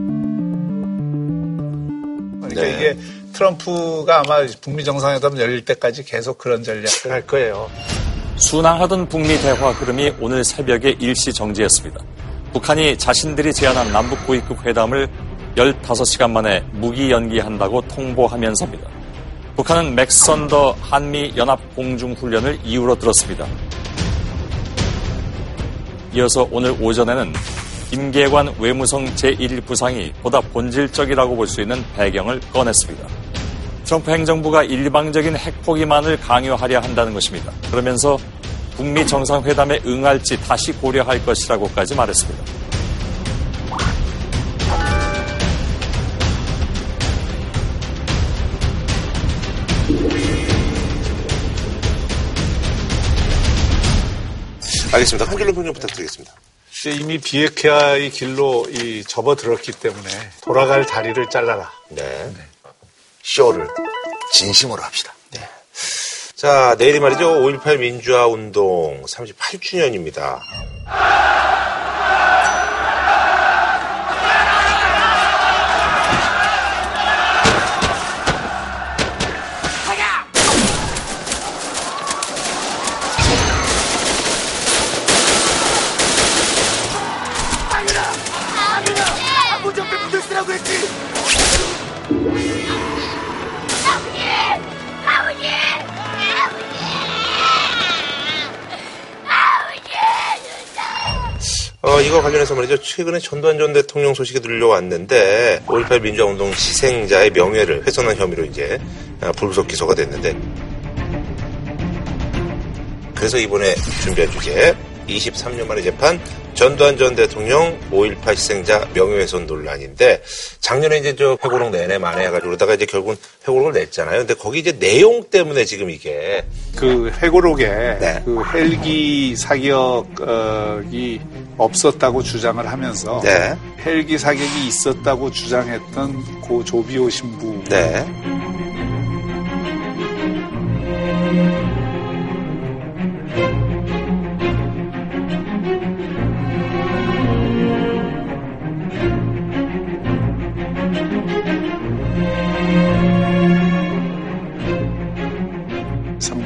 그러니까 네. 이게 트럼프가 아마 북미 정상회담 열릴 때까지 계속 그런 전략을 할 거예요. 순항하던 북미 대화 흐름이 오늘 새벽에 일시 정지했습니다. 북한이 자신들이 제안한 남북 고위급 회담을 15시간 만에 무기 연기한다고 통보하면서입니다. 북한은 맥선더 한미 연합 공중 훈련을 이유로 들었습니다. 이어서 오늘 오전에는 김계관 외무성 제1부상이 보다 본질적이라고 볼 수 있는 배경을 꺼냈습니다. 트럼프 행정부가 일방적인 핵 포기만을 강요하려 한다는 것입니다. 그러면서 북미 정상회담에 응할지 다시 고려할 것이라고까지 말했습니다. 알겠습니다. 한 줄로 평좀 부탁드리겠습니다. 이제 이미 비핵화의 길로 이 접어들었기 때문에 돌아갈 다리를 잘라라. 네. 쇼를 진심으로 합시다. 자, 내일이 말이죠. 5.18 민주화 운동 38주년입니다. 어, 이거 관련해서 말이죠. 최근에 전두환 전 대통령 소식이 들려왔는데 5.18 민주화 운동 희생자의 명예를 훼손한 혐의로 이제 아, 불구속 기소가 됐는데 그래서 이번에 준비한 주제 23년 만의 재판 전두환 전 대통령 5.18 희생자 명예훼손 논란인데 작년에 이제 저 회고록 내내 만회해가지고 그러다가 이제 결국은 회고록을 냈잖아요. 근데 거기 이제 내용 때문에 지금 이게 그 회고록에 네. 그 헬기 사격이 없었다고 주장을 하면서 네. 헬기 사격이 있었다고 주장했던 고 조비오 신부 네.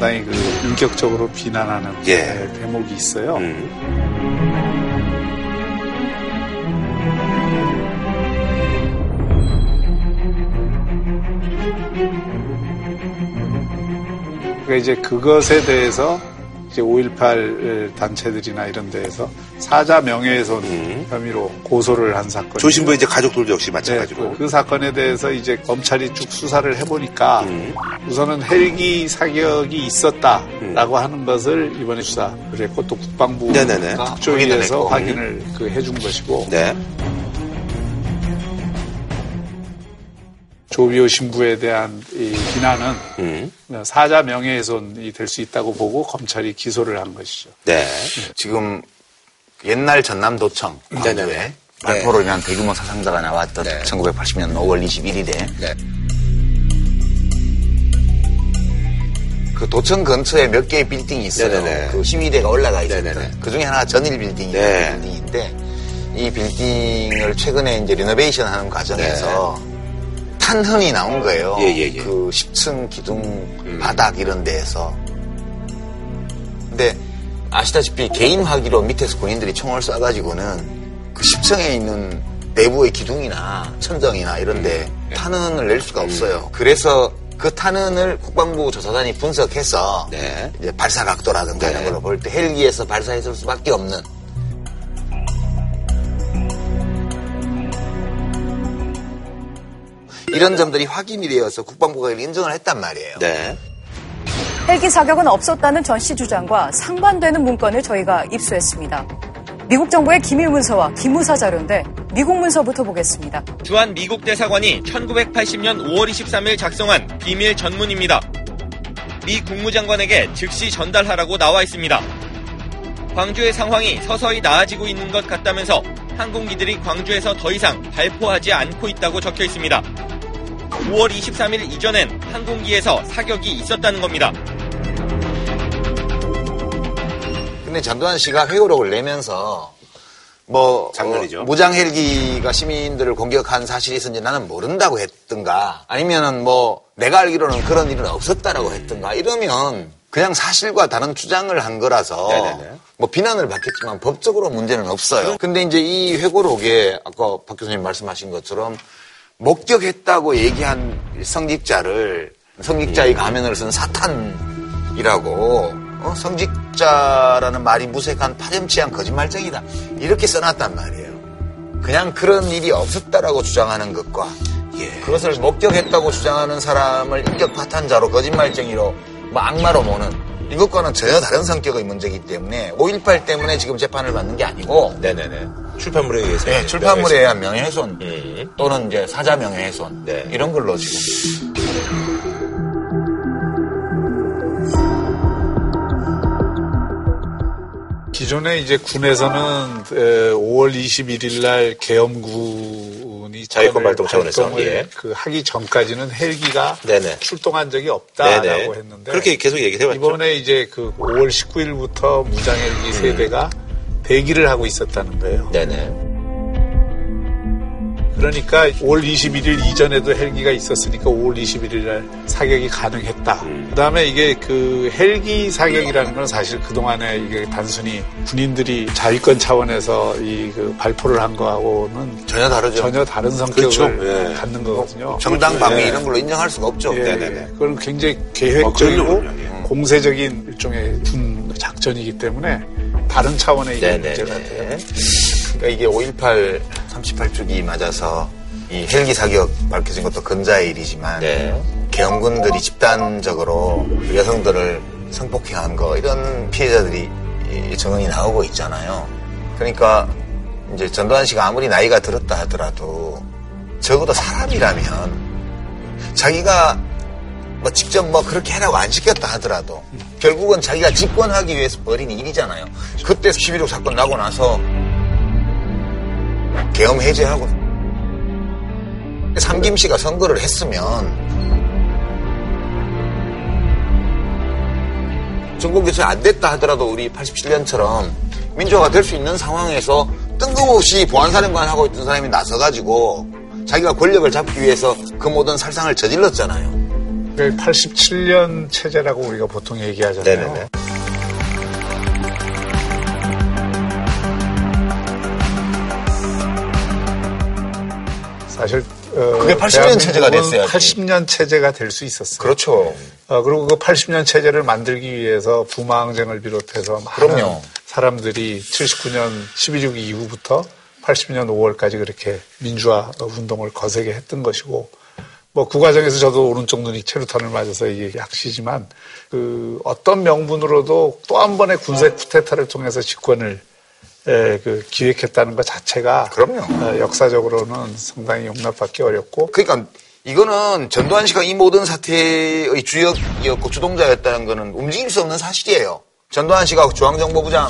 상당히 그 인격적으로 비난하는 예. 네, 대목이 있어요. 음. 그러니까 이제 그것에 대해서 이제 5.18 단체들이나 이런 데에서 사자 명예훼손 음. 혐의로 고소를 한 사건. 조신부의 이제 가족들도 역시 네, 마찬가지로. 그, 그 사건에 대해서 이제 검찰이 쭉 수사를 해보니까 음. 우선은 헬기 사격이 있었다라고 하는 것을 이번에 수사를 했고 또 국방부가 네네네. 국조위에서 확인을 확인을 그 해준 것이고 네. 조비오 신부에 대한 이 비난은 음. 사자 명예훼손이 될 수 있다고 보고 검찰이 기소를 한 것이죠. 네. 지금 옛날 전남도청 광주에 네네네. 발포로 인한 대규모 사상자가 나왔던 네. 1980년 5월 21일에 네. 그 도청 근처에 몇 개의 빌딩이 있어요. 네네네. 그 시위대가 올라가 있었던. 그 중에 하나가 전일 빌딩이 네. 빌딩인데 이 빌딩을 최근에 이제 리노베이션 하는 과정에서 탄흔이 나온 거예요. 네. 예, 예, 예. 그 10층 기둥 바닥 이런 데에서. 근데 아시다시피 개인 화기로 밑에서 군인들이 총을 쏴가지고는 그 10층에 있는 내부의 기둥이나 천정이나 이런 데 음. 탄흔을 낼 수가 없어요. 그래서 그 탄흔을 국방부 조사단이 분석해서 네. 이제 발사 각도라든가 네. 이런 걸로 볼 때 헬기에서 발사했을 수밖에 없는 이런 점들이 확인이 되어서 국방부가 인정을 했단 말이에요. 네. 헬기 사격은 없었다는 전 씨 주장과 상반되는 문건을 저희가 입수했습니다. 미국 정부의 기밀 문서와 기무사 자료인데 미국 문서부터 보겠습니다. 주한 미국 대사관이 1980년 5월 23일 작성한 비밀 전문입니다. 미 국무장관에게 즉시 전달하라고 나와 있습니다. 광주의 상황이 서서히 나아지고 있는 것 같다면서 항공기들이 광주에서 더 이상 발포하지 않고 있다고 적혀 있습니다. 5월 23일 이전엔 항공기에서 사격이 있었다는 겁니다. 근데 전두환 씨가 회고록을 내면서 뭐 장난이죠. 어, 무장 헬기가 시민들을 공격한 사실이 있었는지 나는 모른다고 했던가 아니면은 뭐 내가 알기로는 그런 일은 없었다라고 했던가 이러면 그냥 사실과 다른 주장을 한 거라서 네네네. 뭐 비난을 받겠지만 법적으로 문제는 없어요. 근데 이제 이 회고록에 아까 박 교수님 말씀하신 것처럼 목격했다고 얘기한 성직자를 성직자의 가면을 쓴 사탄이라고 어? 성직자라는 말이 무색한 파렴치한 거짓말쟁이다 이렇게 써놨단 말이에요. 그냥 그런 일이 없었다라고 주장하는 것과 그것을 목격했다고 주장하는 사람을 인격 파탄자로 거짓말쟁이로 뭐 악마로 모는 이것과는 전혀 다른 성격의 문제이기 때문에 5.18 때문에 지금 재판을 받는 게 아니고 네네네. 출판물에 의해서. 네, 출판물에 의한 명예훼손 음. 또는 이제 사자 명예훼손 네. 이런 걸로 지금 기존에 이제 군에서는 5월 21일 날 계엄군이 자유권 발동 차원에서, 예. 그 하기 전까지는 헬기가 네네. 출동한 적이 없다라고 네네. 했는데 그렇게 계속 얘기를 해왔죠. 이번에 이제 그 5월 19일부터 무장 헬기 세대가 대기를 하고 있었다는 거예요. 네네. 그러니까 5월 21일 이전에도 헬기가 있었으니까 5월 21일 날 사격이 가능했다. 그다음에 이게 그 헬기 사격이라는 건 사실 그동안에 이게 단순히 군인들이 자위권 차원에서 이 그 발포를 한 거하고는 전혀 다르죠. 전혀 다른 성격을 그렇죠. 예. 갖는 거거든요. 정당 방위 예. 이런 걸로 인정할 수가 없죠. 예, 네네네. 그건 굉장히 계획적이고 어, 그럼요, 그럼요. 공세적인 일종의 군 작전이기 때문에 다른 차원의 네네네. 문제가 돼요. 그러니까 이게 5.18 38주기 맞아서 이 헬기 사격 밝혀진 것도 근자의 일이지만 네. 계엄군들이 집단적으로 여성들을 성폭행한 거 이런 피해자들이 이 증언이 나오고 있잖아요. 그러니까 이제 전두환 씨가 아무리 나이가 들었다 하더라도 적어도 사람이라면 자기가 뭐 직접 뭐 그렇게 해라고 안 시켰다 하더라도 결국은 자기가 집권하기 위해서 벌인 일이잖아요. 그때 11.6 사건 나고 나서 계엄 해제하고 삼김 씨가 선거를 했으면 전국 교체 안 됐다 하더라도 우리 87년처럼 민주화가 될 수 있는 상황에서 뜬금없이 보안사령관 하고 있던 사람이 나서가지고 자기가 권력을 잡기 위해서 그 모든 살상을 저질렀잖아요. 87년 체제라고 우리가 보통 얘기하잖아요. 네네네. 사실 어, 그게 80년 체제가 됐어야지. 80년 체제가 될 수 있었어요. 그렇죠. 어, 그리고 그 80년 체제를 만들기 위해서 부마항쟁을 비롯해서 많은 그럼요. 사람들이 79년 11.6 이후부터 80년 5월까지 그렇게 민주화 운동을 거세게 했던 것이고 뭐 그 과정에서 저도 오른쪽 눈이 체류탄을 맞아서 이게 약시지만 그 어떤 명분으로도 또 한 번의 군사 쿠데타를 통해서 집권을 에, 그 기획했다는 것 자체가 그럼요. 어, 역사적으로는 상당히 용납받기 어렵고 그러니까 이거는 전두환 씨가 이 모든 사태의 주역이었고 주동자였다는 거는 움직일 수 없는 사실이에요. 전두환 씨가 중앙정보부장,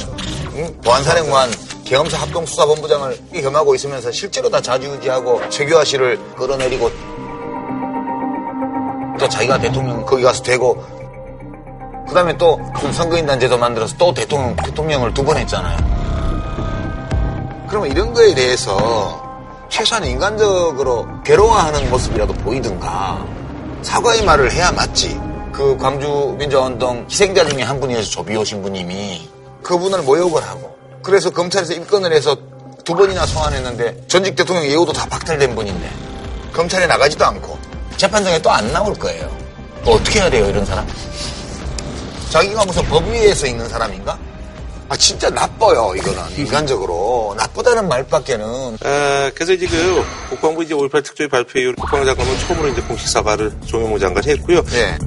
응? 보안사령관, 계엄사 합동수사본부장을 겸하고 있으면서 실제로 다 좌지우지하고 최규하 씨를 끌어내리고 또 자기가 대통령 거기 가서 되고 그 다음에 또 선거인단 제도 만들어서 또 대통령, 대통령을 두 번 했잖아요. 그러면 이런 거에 대해서 최소한 인간적으로 괴로워하는 모습이라도 보이든가 사과의 말을 해야 맞지. 그 광주 민주화운동 희생자 중에 한 분이어서 조비오 신부님이 그분을 모욕을 하고 그래서 검찰에서 입건을 해서 두 번이나 소환했는데 전직 대통령 예우도 다 박탈된 분인데 검찰에 나가지도 않고 재판장에 또 안 나올 거예요. 또 어떻게 해야 돼요 이런 사람? 자기가 무슨 법 위에서 있는 사람인가? 아 진짜 나빠요 이거는 인간적으로 나쁘다는 말밖에는 아, 그래서 이제 그 국방부 이제 5.18 특조위 발표 이후로 국방부 장관은 처음으로 이제 공식 사과를 조명호 장관이 했고요. 예.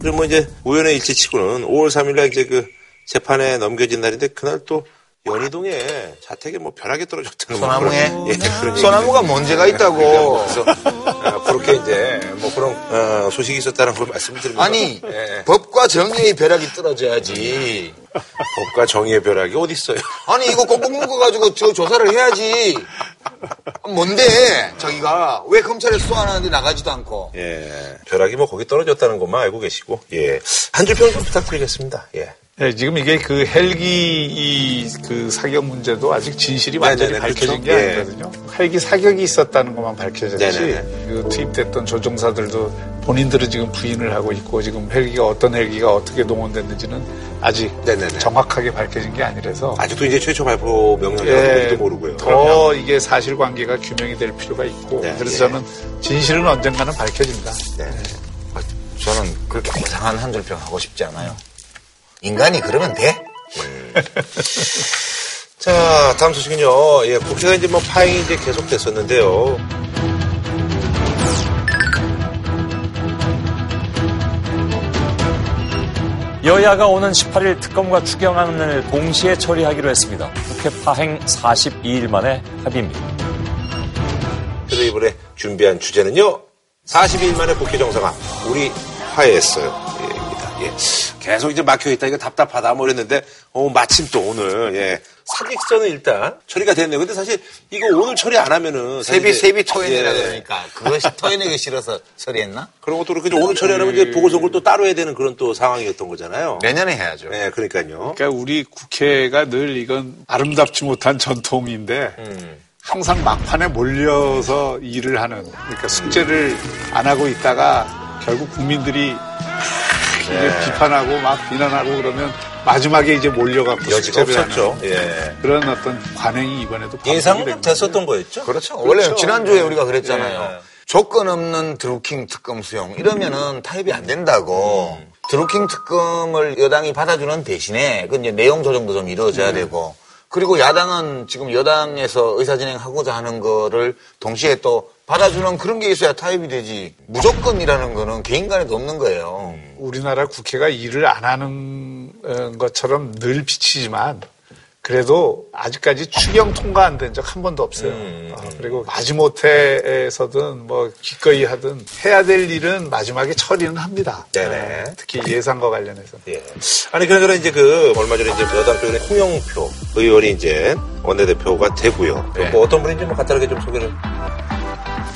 그리고 뭐 이제 우연의 일치치고는 5월 3일날 이제 그 재판에 넘겨진 날인데 그날 또 연희동에 자택에 뭐 벼락이 떨어졌다는 뭐 소나무에? 예, 소나무가 문제가. 있다고. 그래서 아, 그렇게 이제 뭐 그런 어, 소식이 있었다는 걸 말씀드립니다. 아니 예, 법과 정의의 벼락이 떨어져야지. 법과 정의의 벼락이 어디 있어요? 아니 이거 꽁꽁 묶어가지고 저 조사를 해야지. 뭔데 자기가 왜 검찰에 소환하는데 나가지도 않고. 예, 벼락이 뭐 거기 떨어졌다는 것만 알고 계시고 예, 한 줄 평 좀 부탁드리겠습니다. 예. 네, 지금 이게 그 헬기 이그 사격 문제도 아직 진실이 완전히 네네네, 밝혀진 그렇죠. 게 예. 아니거든요. 헬기 사격이 있었다는 것만 밝혀졌지. 네네네. 그 투입됐던 조종사들도 본인들은 지금 부인을 하고 있고 지금 헬기가 어떤 헬기가 어떻게 동원됐는지는 아직 네네네. 정확하게 밝혀진 게 아니라서 아직도 이제 최초 발표 명령이라고 예, 모르고요. 더 이게 사실관계가 규명이 될 필요가 있고 네, 그래서 예. 저는 진실은 언젠가는 밝혀진다. 네. 아, 저는 그렇게 고상한 한 줄평 하고 싶지 않아요. 인간이 그러면 돼? 자, 다음 소식은요. 예, 국회가 이제 뭐 파행이 이제 계속됐었는데요. 여야가 오는 18일 특검과 추경안을 동시에 처리하기로 했습니다. 국회 파행 42일 만에 합의입니다. 그래서 이번에 준비한 주제는요. 42일 만에 국회 정상화. 우리 화해했어요. 예, 입니다. 예. 계속 이제 막혀있다. 이거 답답하다. 뭐 이랬는데, 어, 마침 또 오늘, 예. 사직서는 일단 처리가 됐네요. 근데 사실 이거 오늘 처리 안 하면은. 세비 세비 토해내라 예. 그러니까 그것이 토해내기 싫어서 처리했나? 그런 것도 그렇고 이제 오늘 처리 안 하면 이제 보궐선거를 또 따로 해야 되는 그런 또 상황이었던 거잖아요. 내년에 해야죠. 네, 그러니까요. 그러니까 우리 국회가 늘 이건 아름답지 못한 전통인데 항상 막판에 몰려서 일을 하는 그러니까 숙제를 안 하고 있다가 결국 국민들이 막 이게 비판하고 막 비난하고 그러면 마지막에 이제 몰려갖고 여지가 없었죠. 예. 그런 어떤 관행이 이번에도 예상은 된 됐었던 거였죠. 그렇죠. 원래 지난주에 네. 우리가 그랬잖아요. 네. 조건 없는 드루킹 특검 수용 이러면은 타협이 안 된다고. 음. 드루킹 특검을 여당이 받아주는 대신에 그 이제 내용 조정도 좀 이루어져야 네. 되고 그리고 야당은 지금 여당에서 의사진행하고자 하는 거를 동시에 또 받아주는 그런 게 있어야 타협이 되지. 무조건이라는 거는 개인 간에도 없는 거예요. 우리나라 국회가 일을 안 하는 어, 것처럼 늘 비치지만 그래도 아직까지 추경 통과 안 된 적 한 번도 없어요. 어, 그리고 마지못해에서든 뭐 기꺼이 하든 해야 될 일은 마지막에 처리는 합니다. 네네. 어, 특히 예산과 관련해서. 예. 아니, 그러나 이제 그, 얼마 전에 이제 여당 쪽에 홍영표 의원이 이제 원내대표가 되고요. 네. 뭐 어떤 분인지 뭐 간단하게 좀 소개를.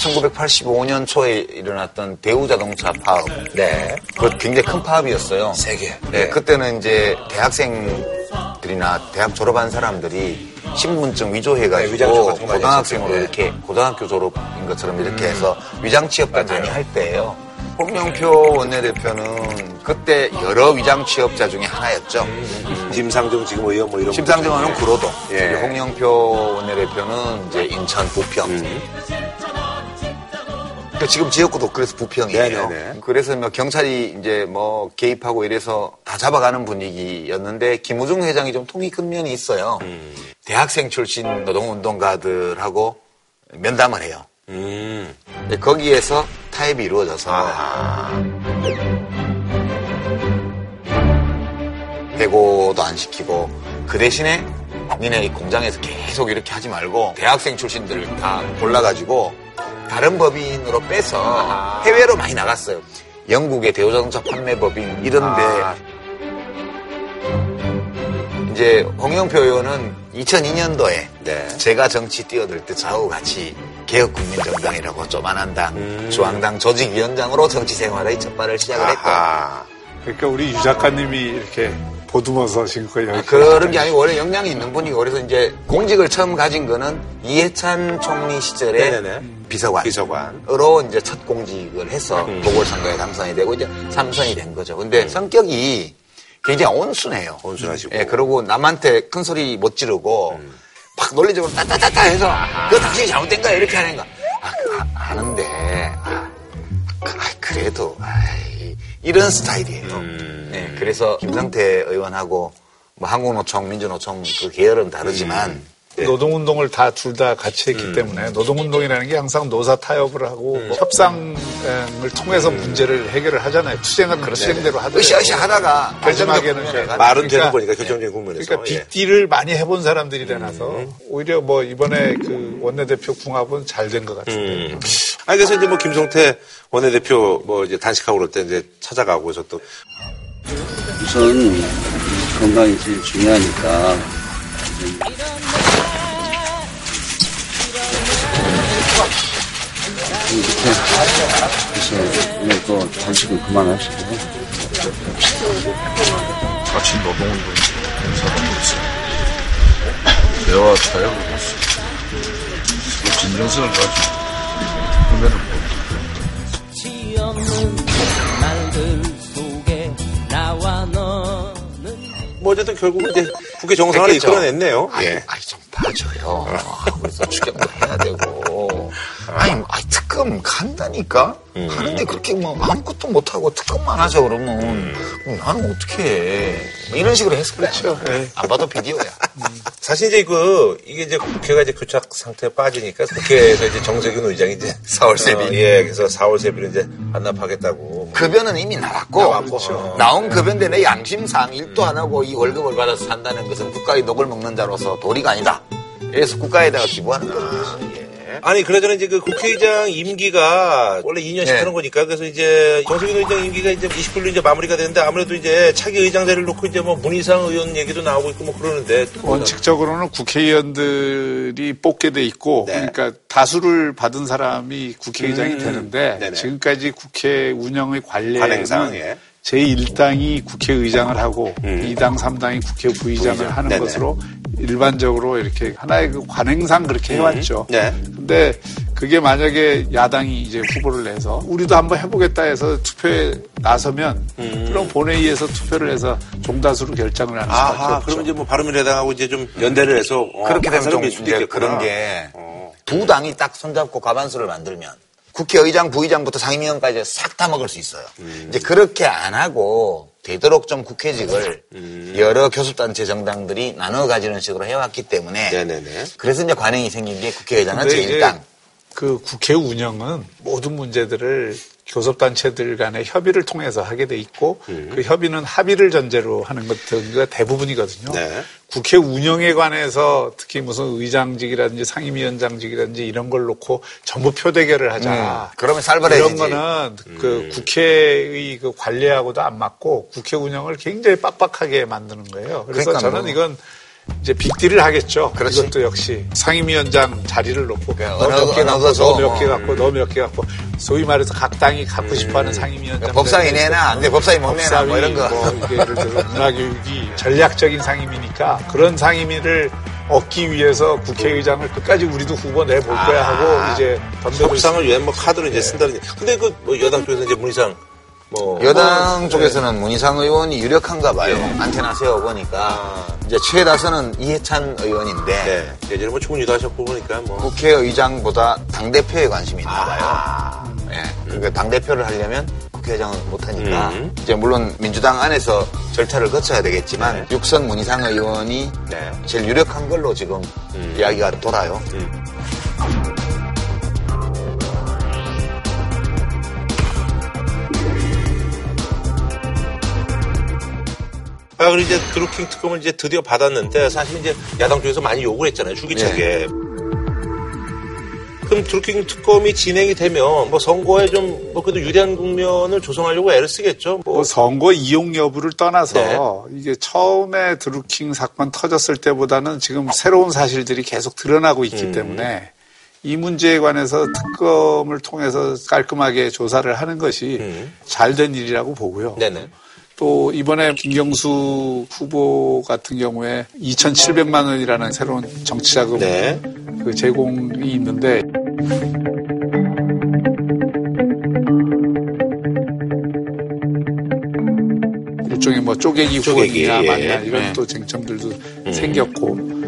1985년 초에 일어났던 대우자동차 파업. 네. 그 굉장히 큰 파업이었어요. 세 개. 네, 그때는 이제 대학생들이나 대학 졸업한 사람들이 신분증 위조해가지고 네, 고등학생으로 했었죠. 이렇게 고등학교 졸업인 것처럼 이렇게 해서 위장 취업도 많이 할 때예요. 홍영표 원내대표는 그때 여러 위장 취업자 중에 하나였죠. 심상정 지금 의원 뭐 이런. 심상정은. 구로동, 예. 홍영표 원내대표는 이제 인천 부평. 그러니까 지금 지역구도 그래서 부평이에요. 네네네. 그래서 뭐 경찰이 이제 뭐 개입하고 이래서 다 잡아가는 분위기였는데 김우중 회장이 좀 통이 큰 면이 있어요. 음. 대학생 출신 노동운동가들하고 면담을 해요. 음. 거기에서 타협이 이루어져서 아. 해고도 안 시키고 그 대신에 니네 이 공장에서 계속 이렇게 하지 말고 대학생 출신들을 다 골라가지고 다른 법인으로 빼서 해외로 많이 나갔어요. 영국의 대우자동차 판매 법인 이런데 아. 이제 홍영표 의원은 2002년도에 네. 제가 정치 뛰어들 때 저하고 같이 개혁국민정당이라고 조만한 당, 음. 중앙당 조직위원장으로 정치 생활의 첫 발을 시작을 했고 아하. 그러니까 우리 유 작가님이 이렇게 보듬어서 지금까지 여기 아, 그런 게 아니고 원래 역량이 있는 분이고 그래서 이제 공직을 처음 가진 거는 이해찬 총리 시절에 네네네. 비서관. 비서관. 으로 이제 첫 공직을 해서 음. 보궐선거에 당선이 되고 이제 삼선이 된 거죠. 근데 성격이 굉장히 온순해요. 온순하시고. 예, 그리고 남한테 큰 소리 못 지르고 막 논리적으로 따따따따 해서 그거 당신이 잘못된 거야 이렇게 하는 거. 아, 그, 아, 아는데 아, 그, 아, 그래도 아이, 이런 스타일이에요. 음. 네, 그래서 김성태 의원하고 뭐 한국노총, 민주노총 그 계열은 다르지만 네. 노동운동을 다 둘 다 같이 음. 했기 때문에 노동운동이라는 게 항상 노사 타협을 하고 뭐 협상을 통해서 음. 문제를 해결을 하잖아요. 투쟁은 그런 투쟁대로 하더라도 으쌰으쌰 하다가 결정적 네. 말은 되는 그러니까- 거니까 결정적인 국면에서. 그러니까 예. 빅딜을 많이 해본 사람들이라서 오히려 뭐 이번에 그 원내대표 궁합은 잘 된 것 같은데. 음. 아니, 그래서 이제 뭐 김성태 원내대표 뭐 이제 단식하고 그럴 때 이제 찾아가고서 또 우선 건강이 제일 중요하니까. 이렇게 그래서 오늘 또 단식은 그만하시고. 같이 노동운동 사람으로서 대화 타협을 할수 있고 진정성을 가지고. 하면은 뭐 어쨌든 결국 이제 국회 됐겠죠. 이끌어냈네요. 아니, 예. 아니 좀 봐줘요. 그래서 추경도 해야 되고. 아니, 아니 특검 간다니까? 음. 하는데 그렇게 뭐 아무것도 못하고 특검만 하자 그러면 음. 나는 어떻게 해. 뭐 이런 식으로 했을 거야. 그렇죠. 예. 안 봐도 비디오야. 사실 이제 그 이게 이제 국회가 이제 교착 상태에 빠지니까 국회에서 이제 정세균 의장이 이제 4월 세비. 어, 예, 그래서 4월 세비를 이제 반납하겠다고. 급여는 이미 나왔고, 나왔고, 어. 나온 급여인데 내 양심상 일도 안 하고 이 월급을 받아서 산다는 것은 국가의 녹을 먹는 자로서 도리가 아니다. 그래서 국가에다가 기부하는 거죠. 예. 아니 그러잖아 이제 그 국회의장 임기가 원래 2년씩 네. 하는 거니까 그래서 이제 정세균 의장 임기가 이제 29일로 이제 마무리가 되는데 아무래도 이제 차기 의장 자리를 놓고 이제 뭐 문희상 의원 얘기도 나오고 있고 뭐 그러는데 원칙적으로는 국회의원들이 뽑게 돼 있고 네. 그러니까 다수를 받은 사람이 국회의장이 음. 되는데 네네. 지금까지 국회 운영의 관례는 관행상, 예. 제1당이 국회의장을 하고 음. 이 2당, 3당이 국회 부의장을 부의장. 하는 네네. 것으로 일반적으로 이렇게 하나의 그 관행상 그렇게 해왔죠. 네. 근데 그게 만약에 야당이 이제 후보를 내서 우리도 한번 해보겠다 해서 투표에 나서면 그럼 본회의에서 투표를 해서 종다수로 결정을 하는 수밖에 아하 없죠. 그럼 이제 뭐 바른미래당하고 이제 좀 연대를 해서 어, 그렇게 이제 있겠구나. 그런 게 어. 두 당이 딱 손잡고 가반수를 만들면 국회의장, 부의장부터 상임위원까지 싹 다 먹을 수 있어요. 음. 이제 그렇게 안 하고 되도록 좀 국회직을 음. 여러 교섭단체 정당들이 나눠 가지는 식으로 해왔기 때문에 네네네. 그래서 이제 관행이 생긴 게 국회의장은 근데 이제 제1당. 그 국회 운영은 모든 문제들을 교섭단체들 간의 협의를 통해서 하게 돼 있고 그 협의는 합의를 전제로 하는 것들가 대부분이거든요. 네. 국회 운영에 관해서 특히 무슨 의장직이라든지 상임위원장직이라든지 이런 걸 놓고 전부 표대결을 하자. 음, 그러면 살벌해지지. 이런 거는 그 국회의 그 관리하고도 안 맞고 국회 운영을 굉장히 빡빡하게 만드는 거예요. 그래서 그러니까 저는 뭐. 이건 이제 빅딜을 하겠죠. 그렇지. 이것도 역시 상임위원장 자리를 놓고 그래, 너 어느- 몇개 어느 갖고 거죠. 너몇개 어. 갖고 너몇개 갖고 소위 말해서 각 당이 갖고 싶어하는 상임위원장 법사위 내나 안 돼, 법사위 못 내나 뭐 이런 거. 이게 예를 들어 문화교육이 전략적인 상임위니까 그런 상임위를 얻기 위해서 국회의장을 끝까지 우리도 후보 내볼 거야 하고 이제 덤벼들 협상을 위한 뭐 카드를 이제 쓴다는. 얘기. 근데 그 뭐 여당 쪽에서 이제 문희상 뭐 여당 뭐, 쪽에서는 문희상 의원이 유력한가 봐요. 예. 안테나 세워보니까. 아. 이제 최다선은 이해찬 의원인데 네. 예전에 뭐 총리도 하셨고 보니까 뭐. 국회의장보다 당대표에 관심이 있나 봐요. 아. 예. 그러니까 당대표를 하려면 국회의장은 못하니까. 음. 이제 물론 민주당 안에서 절차를 거쳐야 되겠지만 네. 육선 문희상 의원이 네. 제일 유력한 걸로 지금 음. 이야기가 돌아요. 아, 그리고 이제 드루킹 특검을 이제 드디어 받았는데 사실 이제 야당 쪽에서 많이 욕을 했잖아요. 줄기차게. 그럼 드루킹 특검이 진행이 되면 뭐 선거에 좀 뭐 그래도 유리한 국면을 조성하려고 애를 쓰겠죠. 뭐 뭐 선거 이용 여부를 떠나서 이게 처음에 드루킹 사건 터졌을 때보다는 지금 새로운 사실들이 계속 드러나고 있기 음. 때문에 이 문제에 관해서 특검을 통해서 깔끔하게 조사를 하는 것이 음. 잘된 일이라고 보고요. 네네. 또 이번에 김경수 후보 같은 경우에 2,700만 원이라는 새로운 정치자금 네. 그 제공이 있는데 일종의 뭐 쪼개기 쪼개기, 후원이냐 예. 마냐 이런 네. 또 쟁점들도 생겼고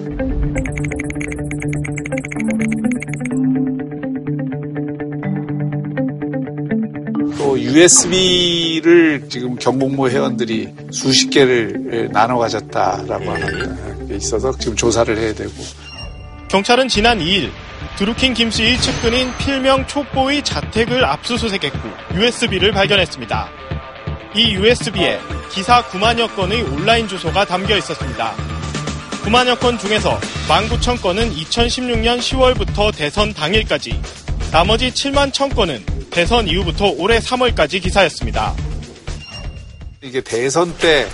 USB를 지금 경복무 회원들이 수십 개를 나눠 가졌다라고 하는 게 있어서 지금 조사를 해야 되고 경찰은 지난 2일 드루킹 김씨의 측근인 필명 촉보의 자택을 압수수색했고 USB를 발견했습니다. 이 USB에 기사 9만여 건의 온라인 주소가 담겨 있었습니다. 9만여 건 중에서 19,000건은 2016년 10월부터 대선 당일까지, 나머지 7만 1,000건은 대선 이후부터 올해 3월까지 기사였습니다. 이게 대선 때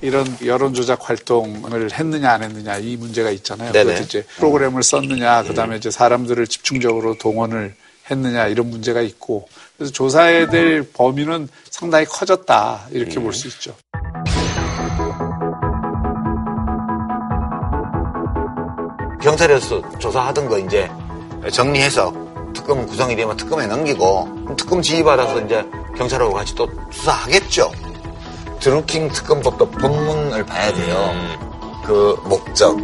이런 여론 조작 활동을 했느냐 안 했느냐 이 문제가 있잖아요. 네네. 그것도 이제 프로그램을 썼느냐, 그다음에 이제 사람들을 집중적으로 동원을 했느냐 이런 문제가 있고 그래서 조사해야 될 범위는 상당히 커졌다 이렇게 볼수 있죠. 경찰에서 조사하던 거 이제 정리해서 특검 구성이 되면 특검에 넘기고 특검 지휘받아서 이제 경찰하고 같이 또 수사하겠죠. 드루킹 특검법도 본문을 봐야 돼요. 그 목적,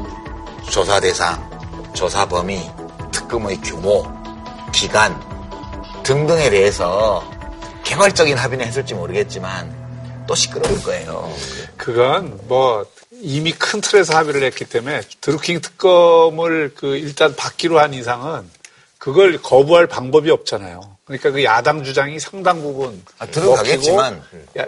조사 대상, 조사 범위, 특검의 규모, 기간 등등에 대해서 개괄적인 합의는 했을지 모르겠지만 또 시끄러울 거예요. 그건 뭐 이미 큰 틀에서 합의를 했기 때문에 드루킹 특검을 그 일단 받기로 한 이상은 그걸 거부할 방법이 없잖아요. 그러니까 그 야당 주장이 상당 부분 아, 들어가겠지만.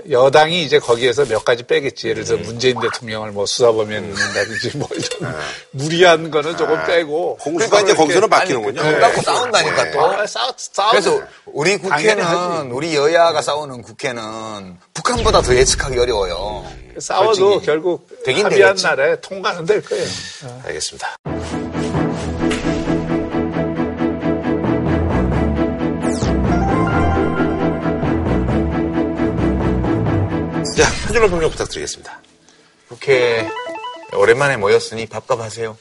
여당이 이제 거기에서 몇 가지 빼겠지. 예를 들어서 문재인 대통령을 뭐 수사범위에 넣는다든지 뭐 이런 무리한 거는 조금 빼고. 공수가 이제 거기서는 바뀌는군요. 눈 감고 싸운다니까 또. 아, 싸, 싸우면 그래서 우리. 국회는 우리 여야가 싸우는 국회는 북한보다 더 예측하기 어려워요. 싸워도. 결국 되긴 합의한 되겠지. 날에 통과는 될 거예요. 알겠습니다. 줄로 평정 부탁드리겠습니다. 국회 오랜만에 모였으니 밥값 하세요.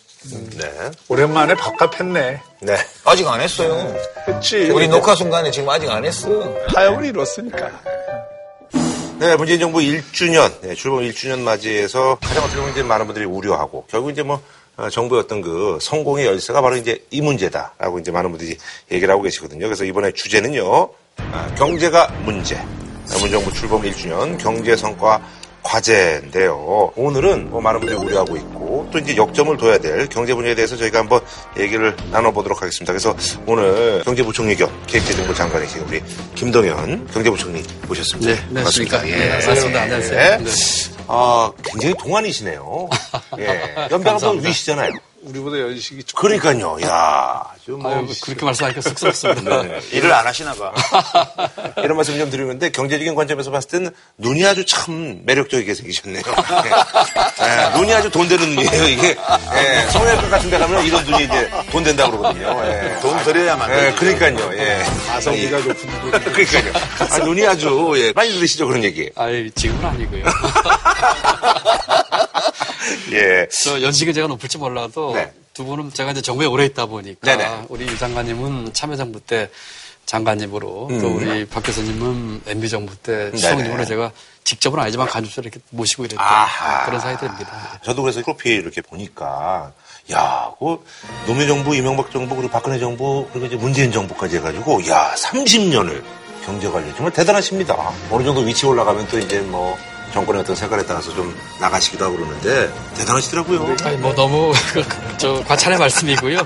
네. 오랜만에 밥값 했네. 네. 아직 안 했어요. 했지. 우리 녹화 순간에 지금 아직 안 했어. 타협을 이뤘으니까. 네, 문재인 정부 1주년, 네, 출범 1주년 맞이해서 가장 어떻게 보면 이제 많은 분들이 우려하고 결국 이제 뭐 어, 정부의 어떤 그 성공의 열쇠가 바로 이제 이 문제다라고 이제 많은 분들이 얘기를 하고 계시거든요. 그래서 이번에 주제는요, 아, 경제가 문제. 아, 문정부 출범 1주년 경제 성과 과제인데요. 오늘은 뭐 많은 분들이 우려하고 있고 또 이제 역점을 둬야 될 경제 분야에 대해서 저희가 한번 얘기를 나눠보도록 하겠습니다. 그래서 오늘 경제부총리 겸 기획재정부 장관이신 우리 김동연 경제부총리 모셨습니다. 네, 안녕하십니까. 반갑습니다. 네, 반갑습니다. 안녕하세요. 네. 네. 아, 굉장히 동안이시네요. 예. 연배가 더 감사합니다. 위시잖아요. 우리보다 연식이 좀. 그러니까요. 야, 좀 뭐. 아유, 그렇게 말씀하니까 쑥스럽습니다. 네. 일을 안 하시나 봐. 이런 말씀 좀 드리는데 경제적인 관점에서 봤을 때는 눈이 아주 참 매력적이게 생기셨네요. 예. 예, 눈이 아주 돈 되는 눈이에요, 이게. 예, 성형외과 같은 데 가면 이런 눈이 이제 돈 된다고 그러거든요. 예. 돈 들여야만 예. 그러니까요, 예. 가성비가 높은 분. 그러니까요. 아, 눈이 아주, 예. 많이 들으시죠, 그런 얘기. 아이, 지금은 아니고요. 예. 저 연식은 제가 높을지 몰라도 네. 두 분은 제가 이제 정부에 오래 있다 보니까 네네. 우리 유 장관님은 참여정부 때 장관님으로 또 우리 박 교수님은 MB정부 때 수석님으로 음. 제가 직접은 아니지만 간접적으로 이렇게 모시고 이랬던 아하. 그런 사이 됩니다. 저도 그래서 프로필 이렇게 보니까 야, 그 노무현 정부, 이명박 정부, 그리고 박근혜 정부, 그리고 이제 문재인 정부까지 해가지고, 야, 30년을 경제 관련 정말 대단하십니다. 어느 정도 위치 올라가면 또 이제 뭐 정권의 어떤 색깔에 따라서 좀 나가시기도 하고 그러는데 대단하시더라고요. 아니, 뭐 너무 저 과찬의 말씀이고요.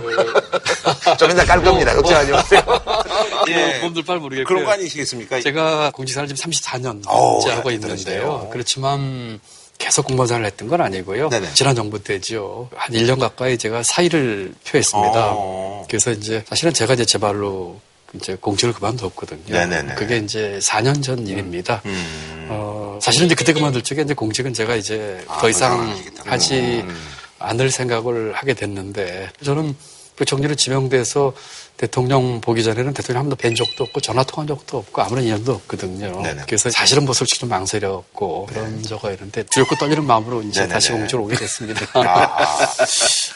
좀 이따 깔 겁니다. 걱정하지 마세요. 예. 몸들 빨 모르겠고요. 그런 거 아니시겠습니까? 제가 공직생활 지금 34년째 어우, 하고 야, 있는데요. 그렇지만 계속 공무원생활을 했던 건 아니고요. 네네. 지난 정부 때죠. 한 1년 가까이 제가 사의를 표했습니다. 어. 그래서 이제 사실은 제가 이제 제 발로 이제 공직을 그만뒀거든요. 네네네. 그게 이제 4년 전 일입니다. 음. 어, 사실은 이제 그때 그만둘 적에 이제 공직은 제가 이제 아, 더 이상. 하지 음. 않을 생각을 하게 됐는데 저는 그 정리로 지명돼서 대통령 보기 전에는 대통령 한 번도 뵌 적도 없고 전화 통한 적도 없고 아무런 인연도 없거든요. 네네. 그래서 사실은 뭐 솔직히 좀 망설였고 그런 적가 있는데 두렵고 떨리는 마음으로 이제 네네네. 다시 공직을 오게 됐습니다. 아.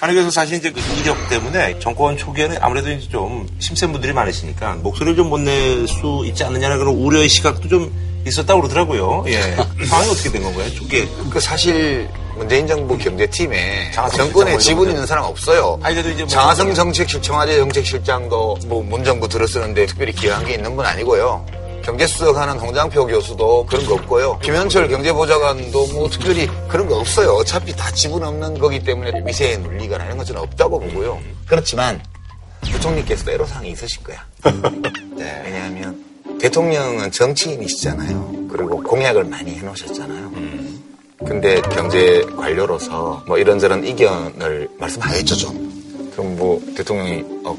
아니 그래서 사실 이제 그 이력 때문에 정권 초기에는 아무래도 이제 좀 힘센 분들이 많으시니까 목소리를 좀 못 낼 수 있지 않느냐는 그런 우려의 시각도 좀 있었다고 그러더라고요. 예. 상황이 어떻게 된 건가요? 초기에. 그 사실 문재인 정부 경제팀에 정권에 실장 지분 뭐 있는 사람 없어요. 아니, 그래도 이제 뭐 장하성 정책실 청와대 정책실장도 뭐 문정부 들어쓰는데 특별히 기여한 게 있는 분 아니고요. 경제수석 하는 홍장표 교수도 그런 거 없고요. 김현철 경제보좌관도 뭐 특별히 그런 거 없어요. 어차피 다 지분 없는 거기 때문에 미세의 논리가 이런 것은 없다고 보고요. 그렇지만 부총리께서도 애로사항이 있으실 거야. 네, 왜냐하면 대통령은 정치인이시잖아요. 그리고 공약을 많이 해놓으셨잖아요. 근데 경제 관료로서 뭐 이런저런 이견을 말씀하였죠 좀. 그럼 뭐 대통령이 어,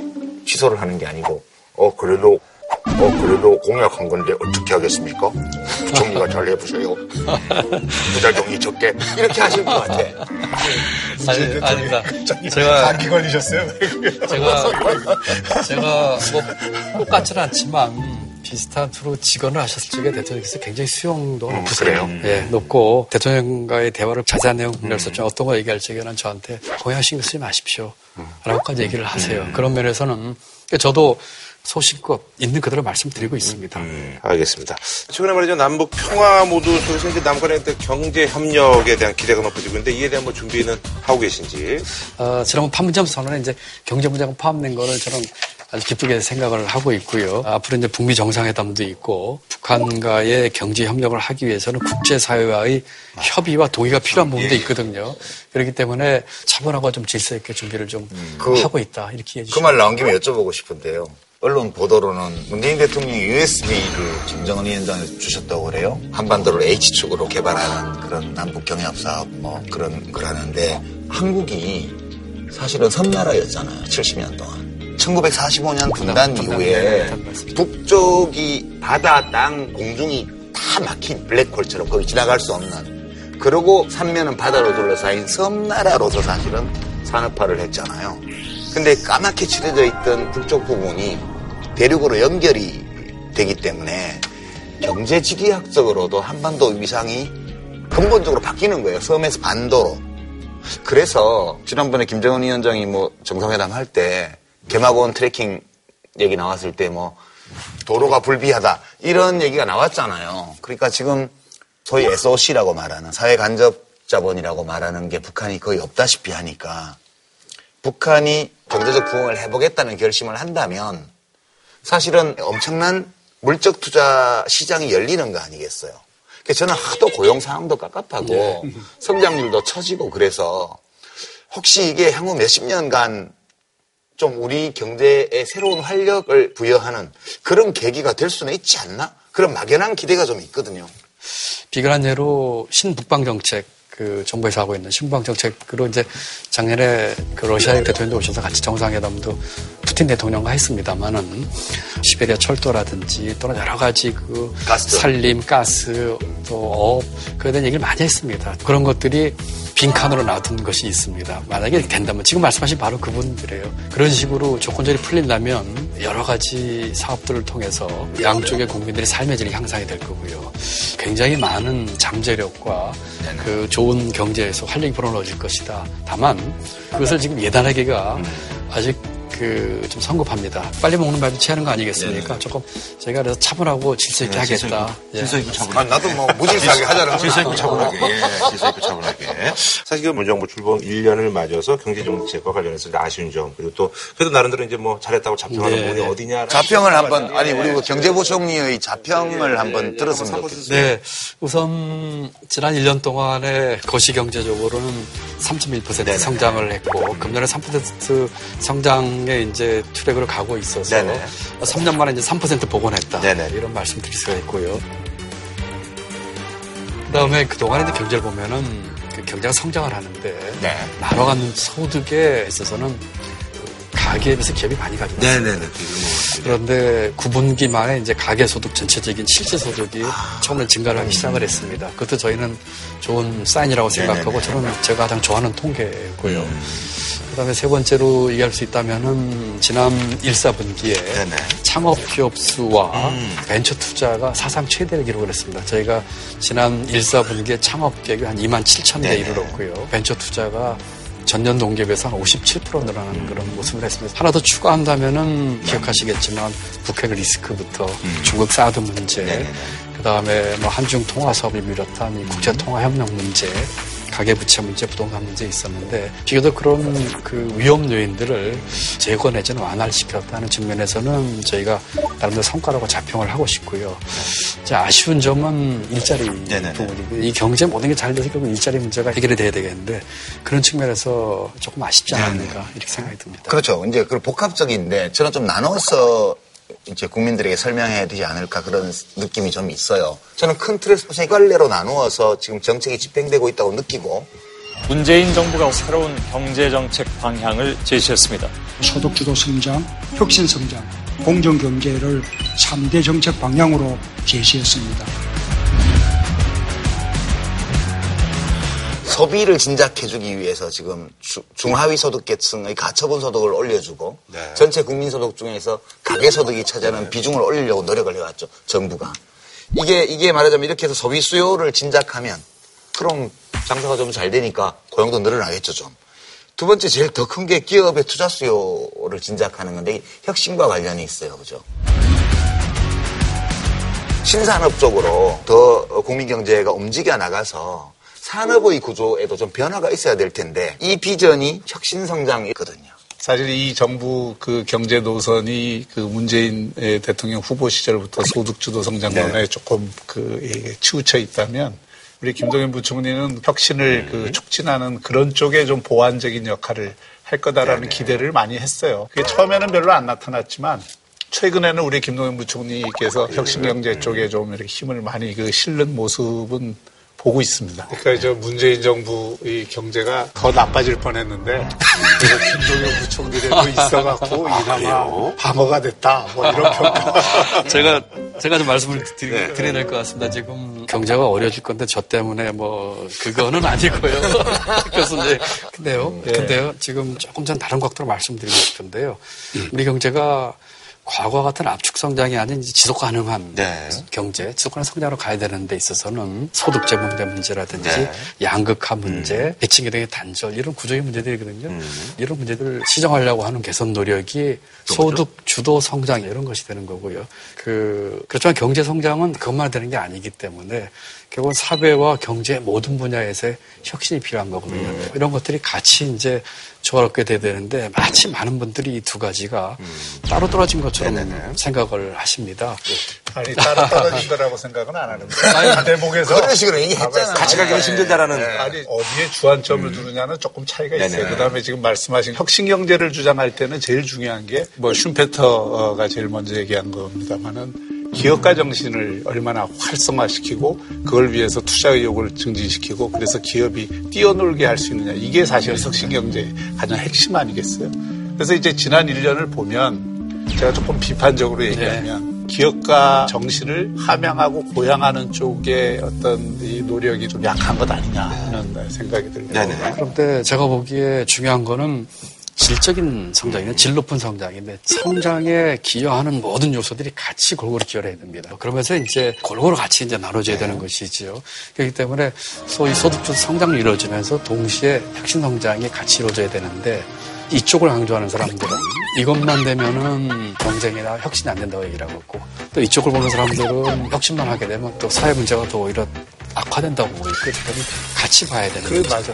취소를 하는 게 아니고 어 그래도 어 그래도 공약한 건데 어떻게 하겠습니까? 부총리가 잘 해보세요. 부작용이 적게 이렇게 하실 것 같아. 아니, 아닙니다. 제가 감기 걸리셨어요? 제가 제가 뭐 똑같지는 않지만 비슷한 투로 직언을 하셨을 적에 대통령께서 굉장히 수용도가 높으세요. 그래요? 예, 높고 대통령과의 대화를 자세한 내용 공략했을 때 어떤 거 얘기할 적에는 저한테 공약 신경 쓰지 마십시오. 라고까지 얘기를 하세요. 그런 면에서는 저도 소신껏 있는 그대로 말씀드리고 있습니다. 음, 알겠습니다. 최근에 말이죠. 남북 평화 모두 속에서 이제 어떤 경제 협력에 대한 기대가 높아지고 있는데 이에 대한 뭐 준비는 하고 계신지. 어, 지난번 판문점 선언에 이제 경제 문제가 포함된 거를 저는 아주 기쁘게 생각을 하고 있고요. 앞으로 이제 북미 정상회담도 있고 북한과의 경제 협력을 하기 위해서는 국제사회와의 협의와 동의가 필요한 부분도 있거든요. 그렇기 때문에 차분하고 좀 질서 있게 준비를 좀 그- 하고 있다 이렇게 그말 나온 김에 여쭤보고 싶은데요. 언론 보도로는 문재인 대통령이 USB를 김정은 위원장에 주셨다고 그래요. 한반도를 H축으로 개발하는 그런 남북 경협 사업 뭐 그런 거라는데 한국이 사실은 섬나라였잖아요. 70년 동안. 1945년 분단 이후에 북쪽이 바다, 땅, 공중이 다 막힌 블랙홀처럼 거기 지나갈 수 없는 그러고 삼면은 바다로 둘러싸인 섬나라로서 사실은 산업화를 했잖아요. 근데 까맣게 칠해져 있던 북쪽 부분이 대륙으로 연결이 되기 때문에 경제지리학적으로도 한반도 위상이 근본적으로 바뀌는 거예요. 섬에서 반도로. 그래서 지난번에 김정은 위원장이 뭐 정상회담 할 때 개마고원 트레킹 얘기 나왔을 때 뭐 도로가 불비하다 이런 얘기가 나왔잖아요. 그러니까 지금 소위 SOC라고 말하는 사회 간접 자본이라고 말하는 게 북한이 거의 없다시피 하니까 북한이 경제적 부흥을 해보겠다는 결심을 한다면 사실은 엄청난 물적 투자 시장이 열리는 거 아니겠어요? 그래서 저는 하도 고용 상황도 깝깝하고 성장률도 처지고 그래서 혹시 이게 향후 몇십 년간 좀 우리 경제에 새로운 활력을 부여하는 그런 계기가 될 수는 있지 않나? 그런 막연한 기대가 좀 있거든요. 비근한 예로 신북방 정책 그 정부에서 하고 있는 신북방 정책으로 이제 작년에 그 러시아 대통령도 오셔서 같이 정상회담도 푸틴 대통령과 했습니다만은 시베리아 철도라든지 또는 여러 가지 그 가스. 산림, 가스, 또 업, 그에 대한 얘기를 많이 했습니다. 그런 것들이 빈칸으로 놔둔 것이 있습니다. 만약에 된다면 지금 말씀하신 바로 그분들이에요. 그런 식으로 조건절이 풀린다면 여러 가지 사업들을 통해서 양쪽의 국민들의 삶의 질이 향상이 될 거고요. 굉장히 많은 잠재력과 그 좋은 경제에서 활력이 불어넣어질 것이다. 다만 그것을 지금 예단하기가 아직 그 좀 성급합니다. 빨리 먹는 밥이 취하는 거 아니겠습니까? 네네. 조금 저희가 그래서 차분하고 질서 있게 네, 하겠다. 질서 있고 차분하게. 아, 나도 뭐 무질서하게 하자는 질서 있고. 차분하게. 예, 질서 있고 차분하게. 사실 그 문정부 출범 1년을 맞아서 경제 정책과 관련해서 이제 아쉬운 점 그리고 또 그래도 나름대로 이제 뭐 잘했다고 자평하는 네. 부분이 어디냐. 자평을 한번 아니 우리 그 경제부총리의 자평을 한번 들었으면 좋겠어요. 네. 우선 지난 1년 동안에 거시 경제적으로는 3.1% 성장을 했고 금년에 3% 성장 에 이제 트랙으로 가고 있어서 네네. 3년 만에 이제 3% 복원했다. 네네. 이런 말씀 드릴 수가 있고요. 그다음에 그동안에 이제 경제를 보면은 그 경제가 성장을 하는데 네. 나눠가는 소득에 있어서는 가계에 비해서 기업이 많이 가져갔어요. 네네네. 그런데 9분기 만에 이제 가계 소득 전체적인 실제 소득이 아. 처음에 증가를 하기 시작을 했습니다. 그것도 저희는 좋은 사인이라고 생각하고 네네네. 저는 제가 가장 좋아하는 통계고요. 음. 그다음에 세 번째로 얘기할 수 있다면은 지난 1, 4분기에 네네. 창업 기업 수와 음. 벤처 투자가 사상 최대를 기록을 했습니다. 저희가 지난 1, 4분기에 창업 기업이 한 2만 7천 대 네네. 이르렀고요. 벤처 투자가 전년 동기에 비해서 한 57% 늘어나는 그런 모습을 했습니다. 하나 더 추가한다면은 기억하시겠지만 북핵 리스크부터 중국 사드 문제, 네네네. 그다음에 뭐 한중 통화 사업을 비롯한 이 국제 통화 협력 문제, 가계 부채 문제, 부동산 문제 있었는데 비교적 그런 그 위험 요인들을 제거 내지는 완화를 시켰다는 측면에서는 저희가 나름대로 성과라고 자평을 하고 싶고요. 이제 아쉬운 점은 일자리 네네네. 부분이고 이 경제 모든 게 잘 돼서 결국 일자리 문제가 해결이 돼야 되겠는데 그런 측면에서 조금 아쉽지 않았는가 이렇게 생각이 듭니다. 그렇죠. 이제 그 복합적인데 저는 좀 나눠서 이제 국민들에게 설명해야 되지 않을까 그런 느낌이 좀 있어요. 저는 큰 틀에서 세 갈래로 나누어서 지금 정책이 집행되고 있다고 느끼고 문재인 정부가 새로운 경제정책 방향을 제시했습니다. 소득주도 성장, 혁신 성장, 공정 경제를 3대 정책 방향으로 제시했습니다. 소비를 진작해주기 위해서 지금 주- 중하위 소득계층의 가처분 소득을 올려주고 전체 국민 소득 중에서 가계 소득이 차지하는 비중을 올리려고 노력을 해왔죠 정부가 이게 이게 말하자면 이렇게 해서 소비 수요를 진작하면 그럼 장사가 좀 잘 되니까 고용도 늘어나겠죠 좀. 두 번째 제일 더 큰 게 기업의 투자 수요를 진작하는 건데 이 혁신과 관련이 있어요, 그죠? 신산업 쪽으로 더 국민 경제가 움직여 나가서 산업의 구조에도 좀 변화가 있어야 될 텐데 이 비전이 혁신 성장이거든요. 사실 이 정부 그 경제 노선이 그 문재인 예, 대통령 후보 시절부터 소득주도 성장론에 네. 조금 그 예, 치우쳐 있다면 우리 김동연 부총리는 혁신을 그 촉진하는 그런 쪽에 좀 보완적인 역할을 할 거다라는 기대를 많이 했어요. 그게 처음에는 별로 안 나타났지만 최근에는 우리 김동연 부총리께서 혁신경제 쪽에 좀 이렇게 힘을 많이 그 실는 모습은 보고 있습니다. 그러니까 저 문재인 정부의 경제가 더 나빠질 뻔했는데 그래서 김동연 부총리라도 있어갖고 이나마 방어가 됐다. 뭐 이런 평가. 제가 제가 좀 말씀을 드리, 드려야 될 것 같습니다. 지금 경제가 어려질 건데 저 때문에 뭐 그거는 아니고요. 그래서 이제 근데요, 예. 근데요 지금 조금 전 다른 각도로 말씀드리고 싶은데요. 우리 경제가 과거 같은 압축 성장이 아닌 지속 가능한 네. 경제, 지속 가능한 성장으로 가야 되는 데 있어서는 소득 재분배 문제라든지 네. 양극화 문제, 계층 계층의 단절 이런 구조의 문제들이거든요. 이런 문제들을 시정하려고 하는 개선 노력이 소득 주도 성장 이런 것이 되는 거고요. 그 그렇지만 경제 성장은 그것만 되는 게 아니기 때문에 결국 은 사회와 경제 모든 분야에서의 혁신이 필요한 거거든요. 이런 것들이 같이 이제 조화롭게 돼야 되는데 마치 많은 분들이 이 두 가지가 따로 떨어진 것처럼 생각을 하십니다. 아니 따로 떨어진다라고 생각은 안 하는데 아니, 대목에서 그런 식으로 얘기했잖아. 같이 가기는 힘들다라는. 아니 어디에 주안점을 두느냐는 조금 차이가 있어요. 네네. 그다음에 지금 말씀하신 혁신 경제를 주장할 때는 제일 중요한 게뭐 슈페터가 제일 먼저 얘기한 겁니다만은 기업가 정신을 얼마나 활성화시키고 그걸 위해서 투자 의욕을 증진시키고 그래서 기업이 뛰어놀게 할 수 있느냐 이게 사실 혁신 경제의 가장 핵심 아니겠어요? 그래서 이제 지난 1년을 보면 제가 조금 비판적으로 얘기하면 기업가 정신을 함양하고 고양하는 쪽에 어떤 이 노력이 좀 약한 것 아니냐 하는 생각이 들고요. 그런데 제가 보기에 중요한 거는 질적인 성장이네, 질 높은 성장인데 성장에 기여하는 모든 요소들이 같이 골고루 기여를 해야 됩니다. 그러면서 이제 골고루 같이 이제 나눠져야 되는 것이지요. 그렇기 때문에 소위 소득주 성장이 이루어지면서 동시에 혁신 성장이 같이 이루어져야 되는데 이쪽을 강조하는 사람들은 이것만 되면은 경쟁이나 혁신이 안 된다고 얘기를 하고 있고 또 이쪽을 보는 사람들은 혁신만 하게 되면 또 사회 문제가 더 오히려 악화된다고 보고 있고 같이 봐야 되는 그 맞아.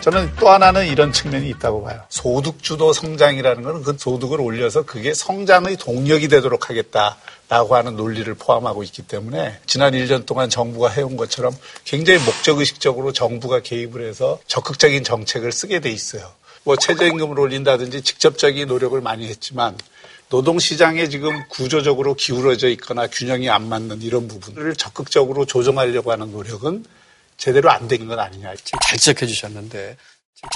저는 또 하나는 이런 측면이 있다고 봐요. 소득주도 성장이라는 것은 그 소득을 올려서 그게 성장의 동력이 되도록 하겠다라고 하는 논리를 포함하고 있기 때문에 지난 1년 동안 정부가 해온 것처럼 굉장히 목적의식적으로 정부가 개입을 해서 적극적인 정책을 쓰게 돼 있어요. 뭐 최저임금을 올린다든지 직접적인 노력을 많이 했지만 노동시장에 지금 구조적으로 기울어져 있거나 균형이 안 맞는 이런 부분을 적극적으로 조정하려고 하는 노력은 제대로 안된건 아니냐. 지금 잘 지적해 주셨는데,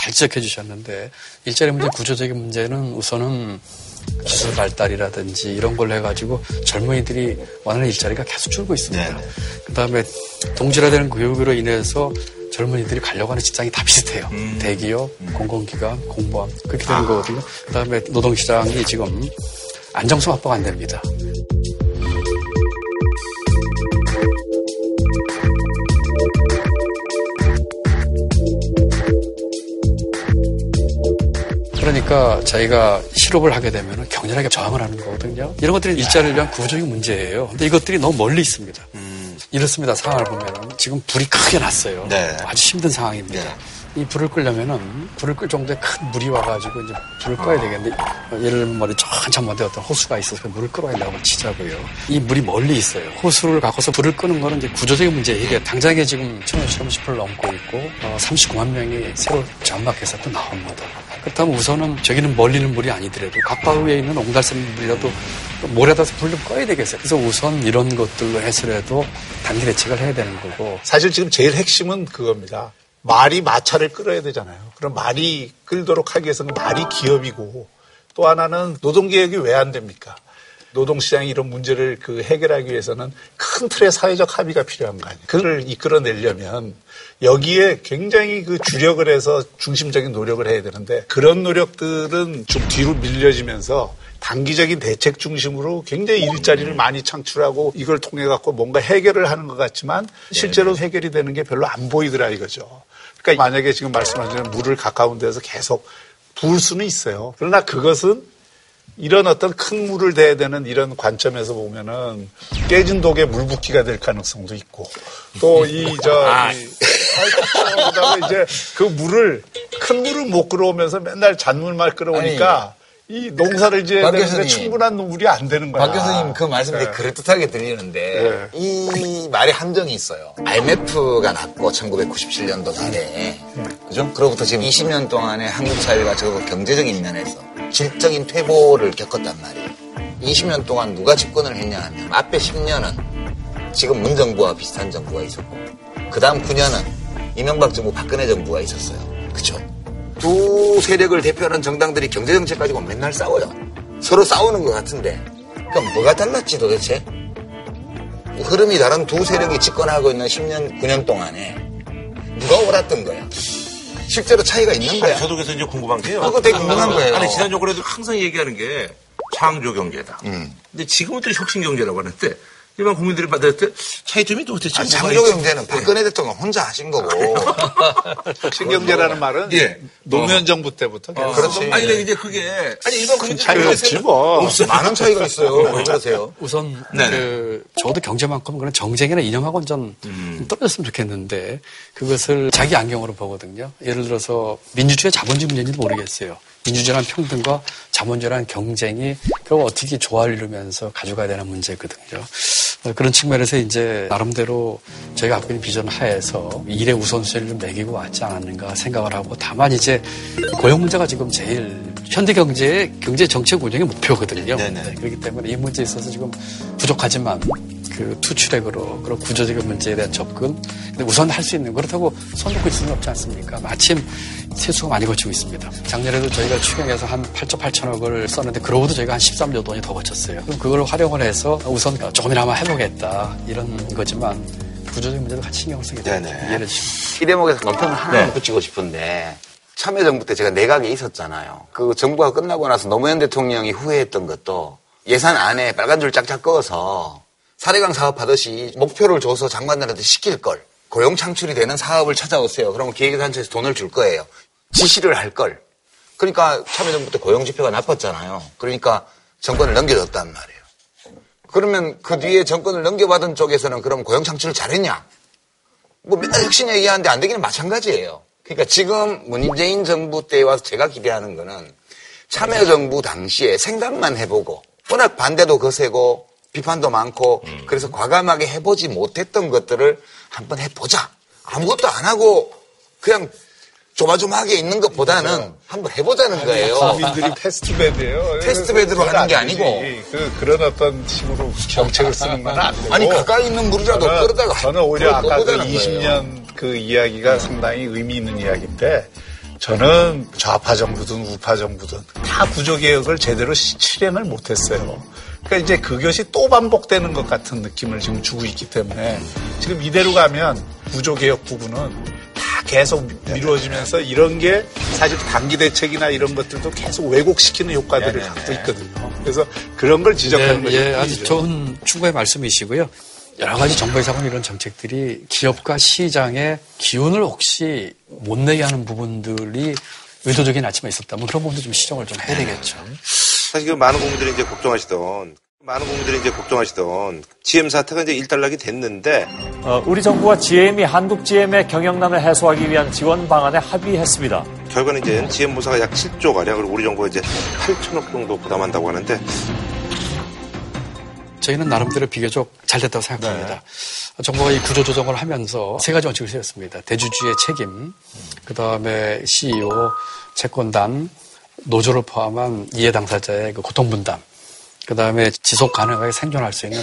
잘 지적해 주셨는데, 일자리 문제, 구조적인 문제는 우선은 기술 발달이라든지 이런 걸 해가지고 젊은이들이 원하는 일자리가 계속 줄고 있습니다. 그 다음에 동질화되는 교육으로 인해서 젊은이들이 가려고 하는 직장이 다 비슷해요. 음. 대기업, 음. 공공기관, 공무원 그렇게 되는 아. 거거든요. 그 다음에 노동시장이 지금 안정성 확보가 안 됩니다. 그러니까 저희가 실업을 하게 되면 격렬하게 저항을 하는 거거든요. 이런 것들이 일자리를 위한 구조적인 문제예요. 근데 이것들이 너무 멀리 있습니다. 음. 이렇습니다. 상황을 보면 지금 불이 크게 났어요. 네. 아주 힘든 상황입니다. 네. 이 불을 끄려면은 불을 끌 정도의 큰 물이 와가지고 이제 불을 꺼야 되겠는데 예를 들면 머리 한참 먼데 어떤 호수가 있어서 물을 끌어야 된다고 치자고요. 이 물이 멀리 있어요. 호수를 갖고서 불을 끄는 거는 이제 구조적인 문제예요. 이게 당장에 지금 1,030불 넘고 있고 어, 39만 명이 새로 장막해서 또 나옵니다. 그렇다면 우선은 저기는 멀리는 물이 아니더라도 가까우에 있는 옹달샘 물이라도 모래다서 불좀 꺼야 되겠어요. 그래서 우선 이런 것들로 해서라도 단기 대책을 해야 되는 거고. 사실 지금 제일 핵심은 그겁니다. 말이 마차를 끌어야 되잖아요. 그럼 말이 끌도록 하기 위해서는 말이 기업이고 또 하나는 노동개혁이 왜 안 됩니까? 노동시장이 이런 문제를 그 해결하기 위해서는 큰 틀의 사회적 합의가 필요한 거 아니에요. 그걸 이끌어내려면 여기에 굉장히 그 주력을 해서 중심적인 노력을 해야 되는데 그런 노력들은 좀 뒤로 밀려지면서 단기적인 대책 중심으로 굉장히 일자리를 많이 창출하고 이걸 통해 갖고 뭔가 해결을 하는 것 같지만 실제로 해결이 되는 게 별로 안 보이더라 이거죠. 그러니까 만약에 지금 말씀하신 물을 가까운 데서 계속 부을 수는 있어요. 그러나 그것은 이런 어떤 큰 물을 대야 되는 이런 관점에서 보면은 깨진 독에 물 붓기가 될 가능성도 있고 또 이저 아. 그다음에 이제 그 물을 큰 물을 못 끌어오면서 맨날 잔물만 끌어오니까 이 농사를 지어야 되는데 충분한 농물이 안 되는 거야. 박 교수님 그 말씀 되게 네. 그럴듯하게 들리는데 네. 이 말에 함정이 있어요. IMF가 났고 1997년도 달에 그죠? 그로부터 지금 20년 동안에 한국 사회가 저 경제적인 면에서 질적인 퇴보를 겪었단 말이에요. 20년 동안 누가 집권을 했냐 하면 앞에 10년은 지금 문정부와 비슷한 정부가 있었고 그 다음 9년은 이명박 정부 박근혜 정부가 있었어요. 그쵸? 두 세력을 대표하는 정당들이 경제정책 가지고 맨날 싸워요. 서로 싸우는 것 같은데. 그럼 뭐가 달랐지 도대체? 흐름이 다른 두 세력이 집권하고 있는 10년, 9년 동안에 누가 옳았던 거야? 실제로 차이가 있는 거야. 아니, 저도 그래서 이제 궁금한 게요. 그거 되게 궁금한 거예요. 아니, 지난 정권에도 항상 얘기하는 게 창조 경제다. 음. 근데 지금은 또 혁신 경제라고 하는데 일반 국민들이 받을 때 차이점이 도대체 아니, 창조 경제는 박근혜 대통령 혼자 하신 거고. 신경제라는 말은 예. 노무현 정부 때부터 어, 그렇지. 아니 근데 이제 그게 아니 일반 국민들 차이가 없지 뭐. 없어. 많은 차이가 있어요. 왜 그러세요? 우선 그 저도 경제만큼 그런 정쟁이나 이념하고는 좀 음. 떨어졌으면 좋겠는데 그것을 자기 안경으로 보거든요. 예를 들어서 민주주의 자본주의 문제인지도 모르겠어요. 민주주의란 평등과 자본주의란 경쟁이 결국 어떻게 조화를 이루면서 가져가야 되는 문제거든요. 그런 측면에서 이제 나름대로 저희가 갖고 있는 비전 하에서 일의 우선순위를 매기고 왔지 않았는가 생각을 하고 다만 이제 고용 문제가 지금 제일 현대 경제의 경제 정책 운영의 목표거든요. 네, 그렇기 때문에 이 문제에 있어서 지금 부족하지만 그 투출액으로 그런 구조적인 문제에 대한 접근 근데 우선 할 수 있는 그렇다고 손 놓고 있을 수는 없지 않습니까? 마침 세수가 많이 거치고 있습니다. 작년에도 저희가 추경해서 한 8조 8천억을 썼는데 그러고도 저희가 한 13조 돈이 더 거쳤어요. 그럼 그걸 활용을 해서 우선 조금이나마 해보겠다 이런 거지만 구조적인 문제도 같이 신경을 쓰게 됩니다. 이해해 주시면. 이 대목에서 논평을 하나 네. 붙이고 싶은데 참여정부 때 제가 내각에 있었잖아요. 그 정부가 끝나고 나서 노무현 대통령이 후회했던 것도 예산 안에 빨간 줄 짝짝 그어서 사례강 사업 하듯이 목표를 줘서 장관들한테 시킬 걸. 고용 창출이 되는 사업을 찾아오세요. 그러면 기획단체에서 돈을 줄 거예요. 지시를 할 걸. 그러니까 참여정부 때 고용 지표가 나빴잖아요. 그러니까 정권을 넘겨줬단 말이에요. 그러면 그 뒤에 정권을 넘겨받은 쪽에서는 그럼 고용 창출을 잘했냐? 뭐 맨날 혁신 얘기하는데 안 되기는 마찬가지예요. 그러니까 지금 문재인 정부 때 와서 제가 기대하는 거는 참여정부 당시에 생각만 해보고 워낙 반대도 거세고 비판도 많고 그래서 과감하게 해보지 못했던 것들을 한번 해보자. 아무것도 안 하고 그냥 조마조마하게 있는 것보다는 한번 해보자는 거예요. 국민들이 테스트베드예요. 테스트베드로 하는 게 아니지. 아니고. 그, 그런 어떤 식으로 정책을 쓰는 건안 되고. 아니, 가까이 있는 물이라도 저는- 끌어다가 저는 오히려 아까 그 꺼보자는 거예요. 20년 그 이야기가 상당히 의미 있는 이야기인데 저는 좌파 정부든 우파 정부든 다 구조개혁을 제대로 시- 실행을 못했어요. 그러니까 이제 그것이 또 반복되는 것 같은 느낌을 지금 주고 있기 때문에 지금 이대로 가면 구조개혁 부분은 다 계속 미루어지면서 이런 게 사실 단기 대책이나 이런 것들도 계속 왜곡시키는 효과들을 갖고 있거든요. 그래서 그런 걸 지적하는 네, 것이 예, 아주. 좋은 충고의 말씀이시고요. 여러 가지 정부에서 하는 이런 정책들이 기업과 시장의 기운을 혹시 못 내게 하는 부분들이 의도적인 아침에 있었다면 그런 부분도 좀 시정을 좀 해야 되겠죠. 사실 그 많은 국민들이 이제 걱정하시던 많은 국민들이 이제 걱정하시던 GM 사태가 이제 일단락이 됐는데 어, 우리 정부와 GM이 한국 GM의 경영난을 해소하기 위한 지원 방안에 합의했습니다. 결과는 이제 GM 보사가 약 7조 가량 그리고 우리 정부가 이제 8천억 정도 부담한다고 하는데 저희는 나름대로 비교적 잘 됐다고 생각합니다. 정부가 이 구조 조정을 하면서 세 가지 원칙을 세웠습니다. 대주주의 책임, 그 다음에 CEO, 채권단, 노조를 포함한 이해 당사자의 그 고통 분담, 그 다음에 지속 가능하게 생존할 수 있는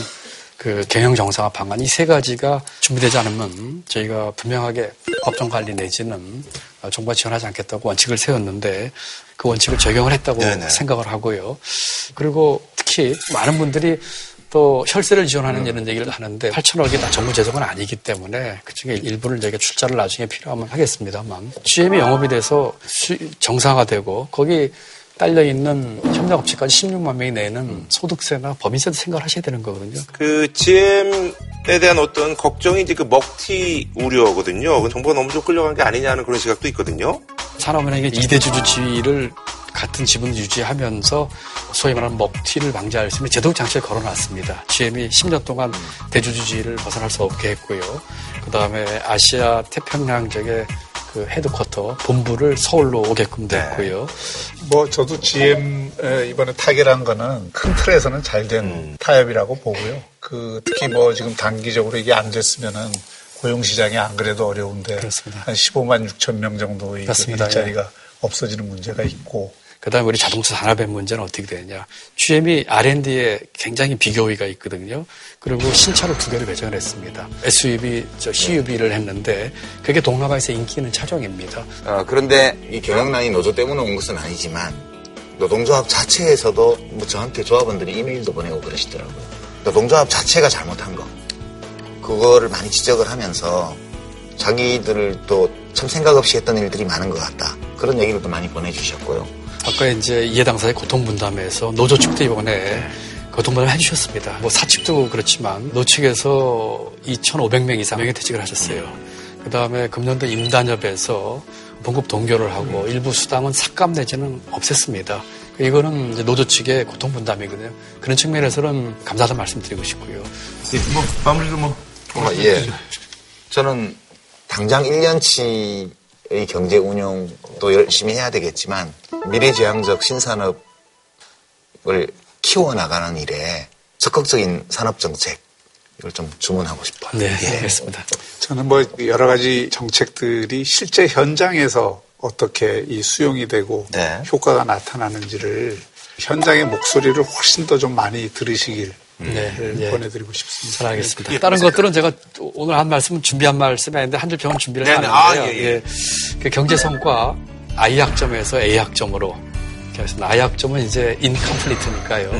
그 경영 정상화 방안 이 세 가지가 준비되지 않으면 저희가 분명하게 법정 관리 내지는 정부가 지원하지 않겠다고 원칙을 세웠는데 그 원칙을 적용을 했다고 생각을 하고요. 그리고 특히 많은 분들이 또 혈세를 지원하는 이런 얘기를 하는데 8천억이 다 정부 재정은 아니기 때문에 그 중에 일부를 저희가 출자를 나중에 필요하면 하겠습니다만 GM이 영업이 돼서 수- 정상화되고 거기 딸려 있는 협력업체까지 16만 명이 내는 소득세나 법인세도 생각을 하셔야 되는 거거든요. 그 GM에 대한 어떤 걱정이 이제 그 먹튀 우려거든요. 그 정부가 너무 좀 끌려간 게 아니냐는 그런 시각도 있거든요. 산업은행의 이대 주주 지위를 같은 지분 유지하면서 소위 말하는 먹튀를 방지할 수 있는 제도적 장치를 걸어놨습니다. GM이 10년 동안 대주주 지위를 벗어날 수 없게 했고요. 그 다음에 아시아 태평양 지역의 그 헤드쿼터 본부를 서울로 오게끔 됐고요. 뭐 저도 GM 에 이번에 타결한 거는 큰 틀에서는 잘된 타협이라고 보고요. 그 특히 뭐 지금 단기적으로 이게 안 됐으면은 고용 시장이 안 그래도 어려운데 한 15만 6천 명 정도의 그. 일자리가 없어지는 문제가 있고 그 다음에 우리 자동차 산업의 문제는 어떻게 되느냐. GM이 R&D에 굉장히 비교의가 있거든요. 그리고 신차를 두 개를 배정을 했습니다. SUV, 저 CUV를 했는데 그게 동남아에서 인기 있는 차종입니다. 어, 그런데 이 경영난이 노조 때문에 온 것은 아니지만 노동조합 자체에서도 뭐 저한테 조합원들이 이메일도 보내고 그러시더라고요. 노동조합 자체가 잘못한 거. 그거를 많이 지적을 하면서 자기들도 참 생각 없이 했던 일들이 많은 것 같다. 그런 얘기를 또 많이 보내주셨고요. 아까 이제 이해 당사의 고통 분담에서 노조 측도 이번에 고통 분담 해주셨습니다. 뭐 사측도 그렇지만 노 측에서 2,500명 이상 명예 퇴직을 하셨어요. 그 다음에 금년도 임단협에서 봉급 동결을 하고 일부 수당은 삭감 내지는 없앴습니다. 이거는 이제 노조 측의 고통 분담이거든요. 그런 측면에서는 감사하다는 말씀드리고 싶고요. 뭐 마무리로 뭐 어, 예. 저는 당장 1년치 의 경제 운용도 열심히 해야 되겠지만 미래지향적 신산업을 키워나가는 일에 적극적인 산업 정책 이걸 좀 주문하고 싶어요. 네, 예. 알겠습니다. 저는 뭐 여러 가지 정책들이 실제 현장에서 어떻게 이 수용이 되고 네. 효과가 나타나는지를 현장의 목소리를 훨씬 더 좀 많이 들으시길 네, 예. 보내드리고 싶습니다. 잘 알겠습니다. 다른 것들은 제가 오늘 한 말씀은 준비한 말씀이 아닌데 한줄 평은 준비를. 해놨는데요. 아, 예, 예. 그 경제 성과 I 학점에서 A 학점으로 그래서 I 학점은 이제 인컴플리트니까요.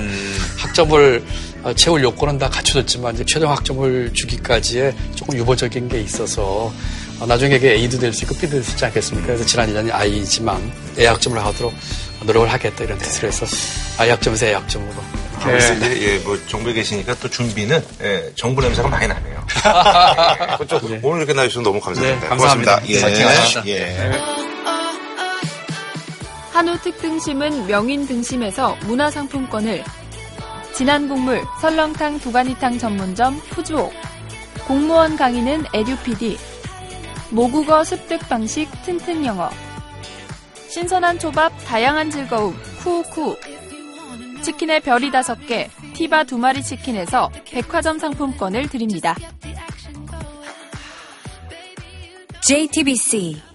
학점을 어, 채울 요건은 다 갖춰졌지만 이제 최종 학점을 주기까지의 조금 유보적인 게 있어서 어, 나중에 이게 A도 될 수 있고 B도 될 수 있지 않겠습니까? 그래서 지난 2년이 I지만 A 학점을 하도록 노력을 하겠다 이런 뜻으로 해서 I 학점에서 A 학점으로 그래서 이제 예, 뭐 정부에 계시니까 또 준비는 예, 정부 냄새가 많이 나네요. 예, 그쪽 오늘 이렇게 나와주셔서 너무 감사합니다. 네, 감사합니다. 고맙습니다. 예. 파이팅 하십시오. 예. 한우 특등심은 명인 등심에서 문화상품권을 진한 국물 설렁탕 도가니탕 전문점 푸주옥 공무원 강의는 에듀피디 모국어 습득 방식 튼튼 영어 신선한 초밥 다양한 즐거움 쿠우쿠 치킨의 별이 다섯 개 티바 두 마리 치킨에서 백화점 상품권을 드립니다. JTBC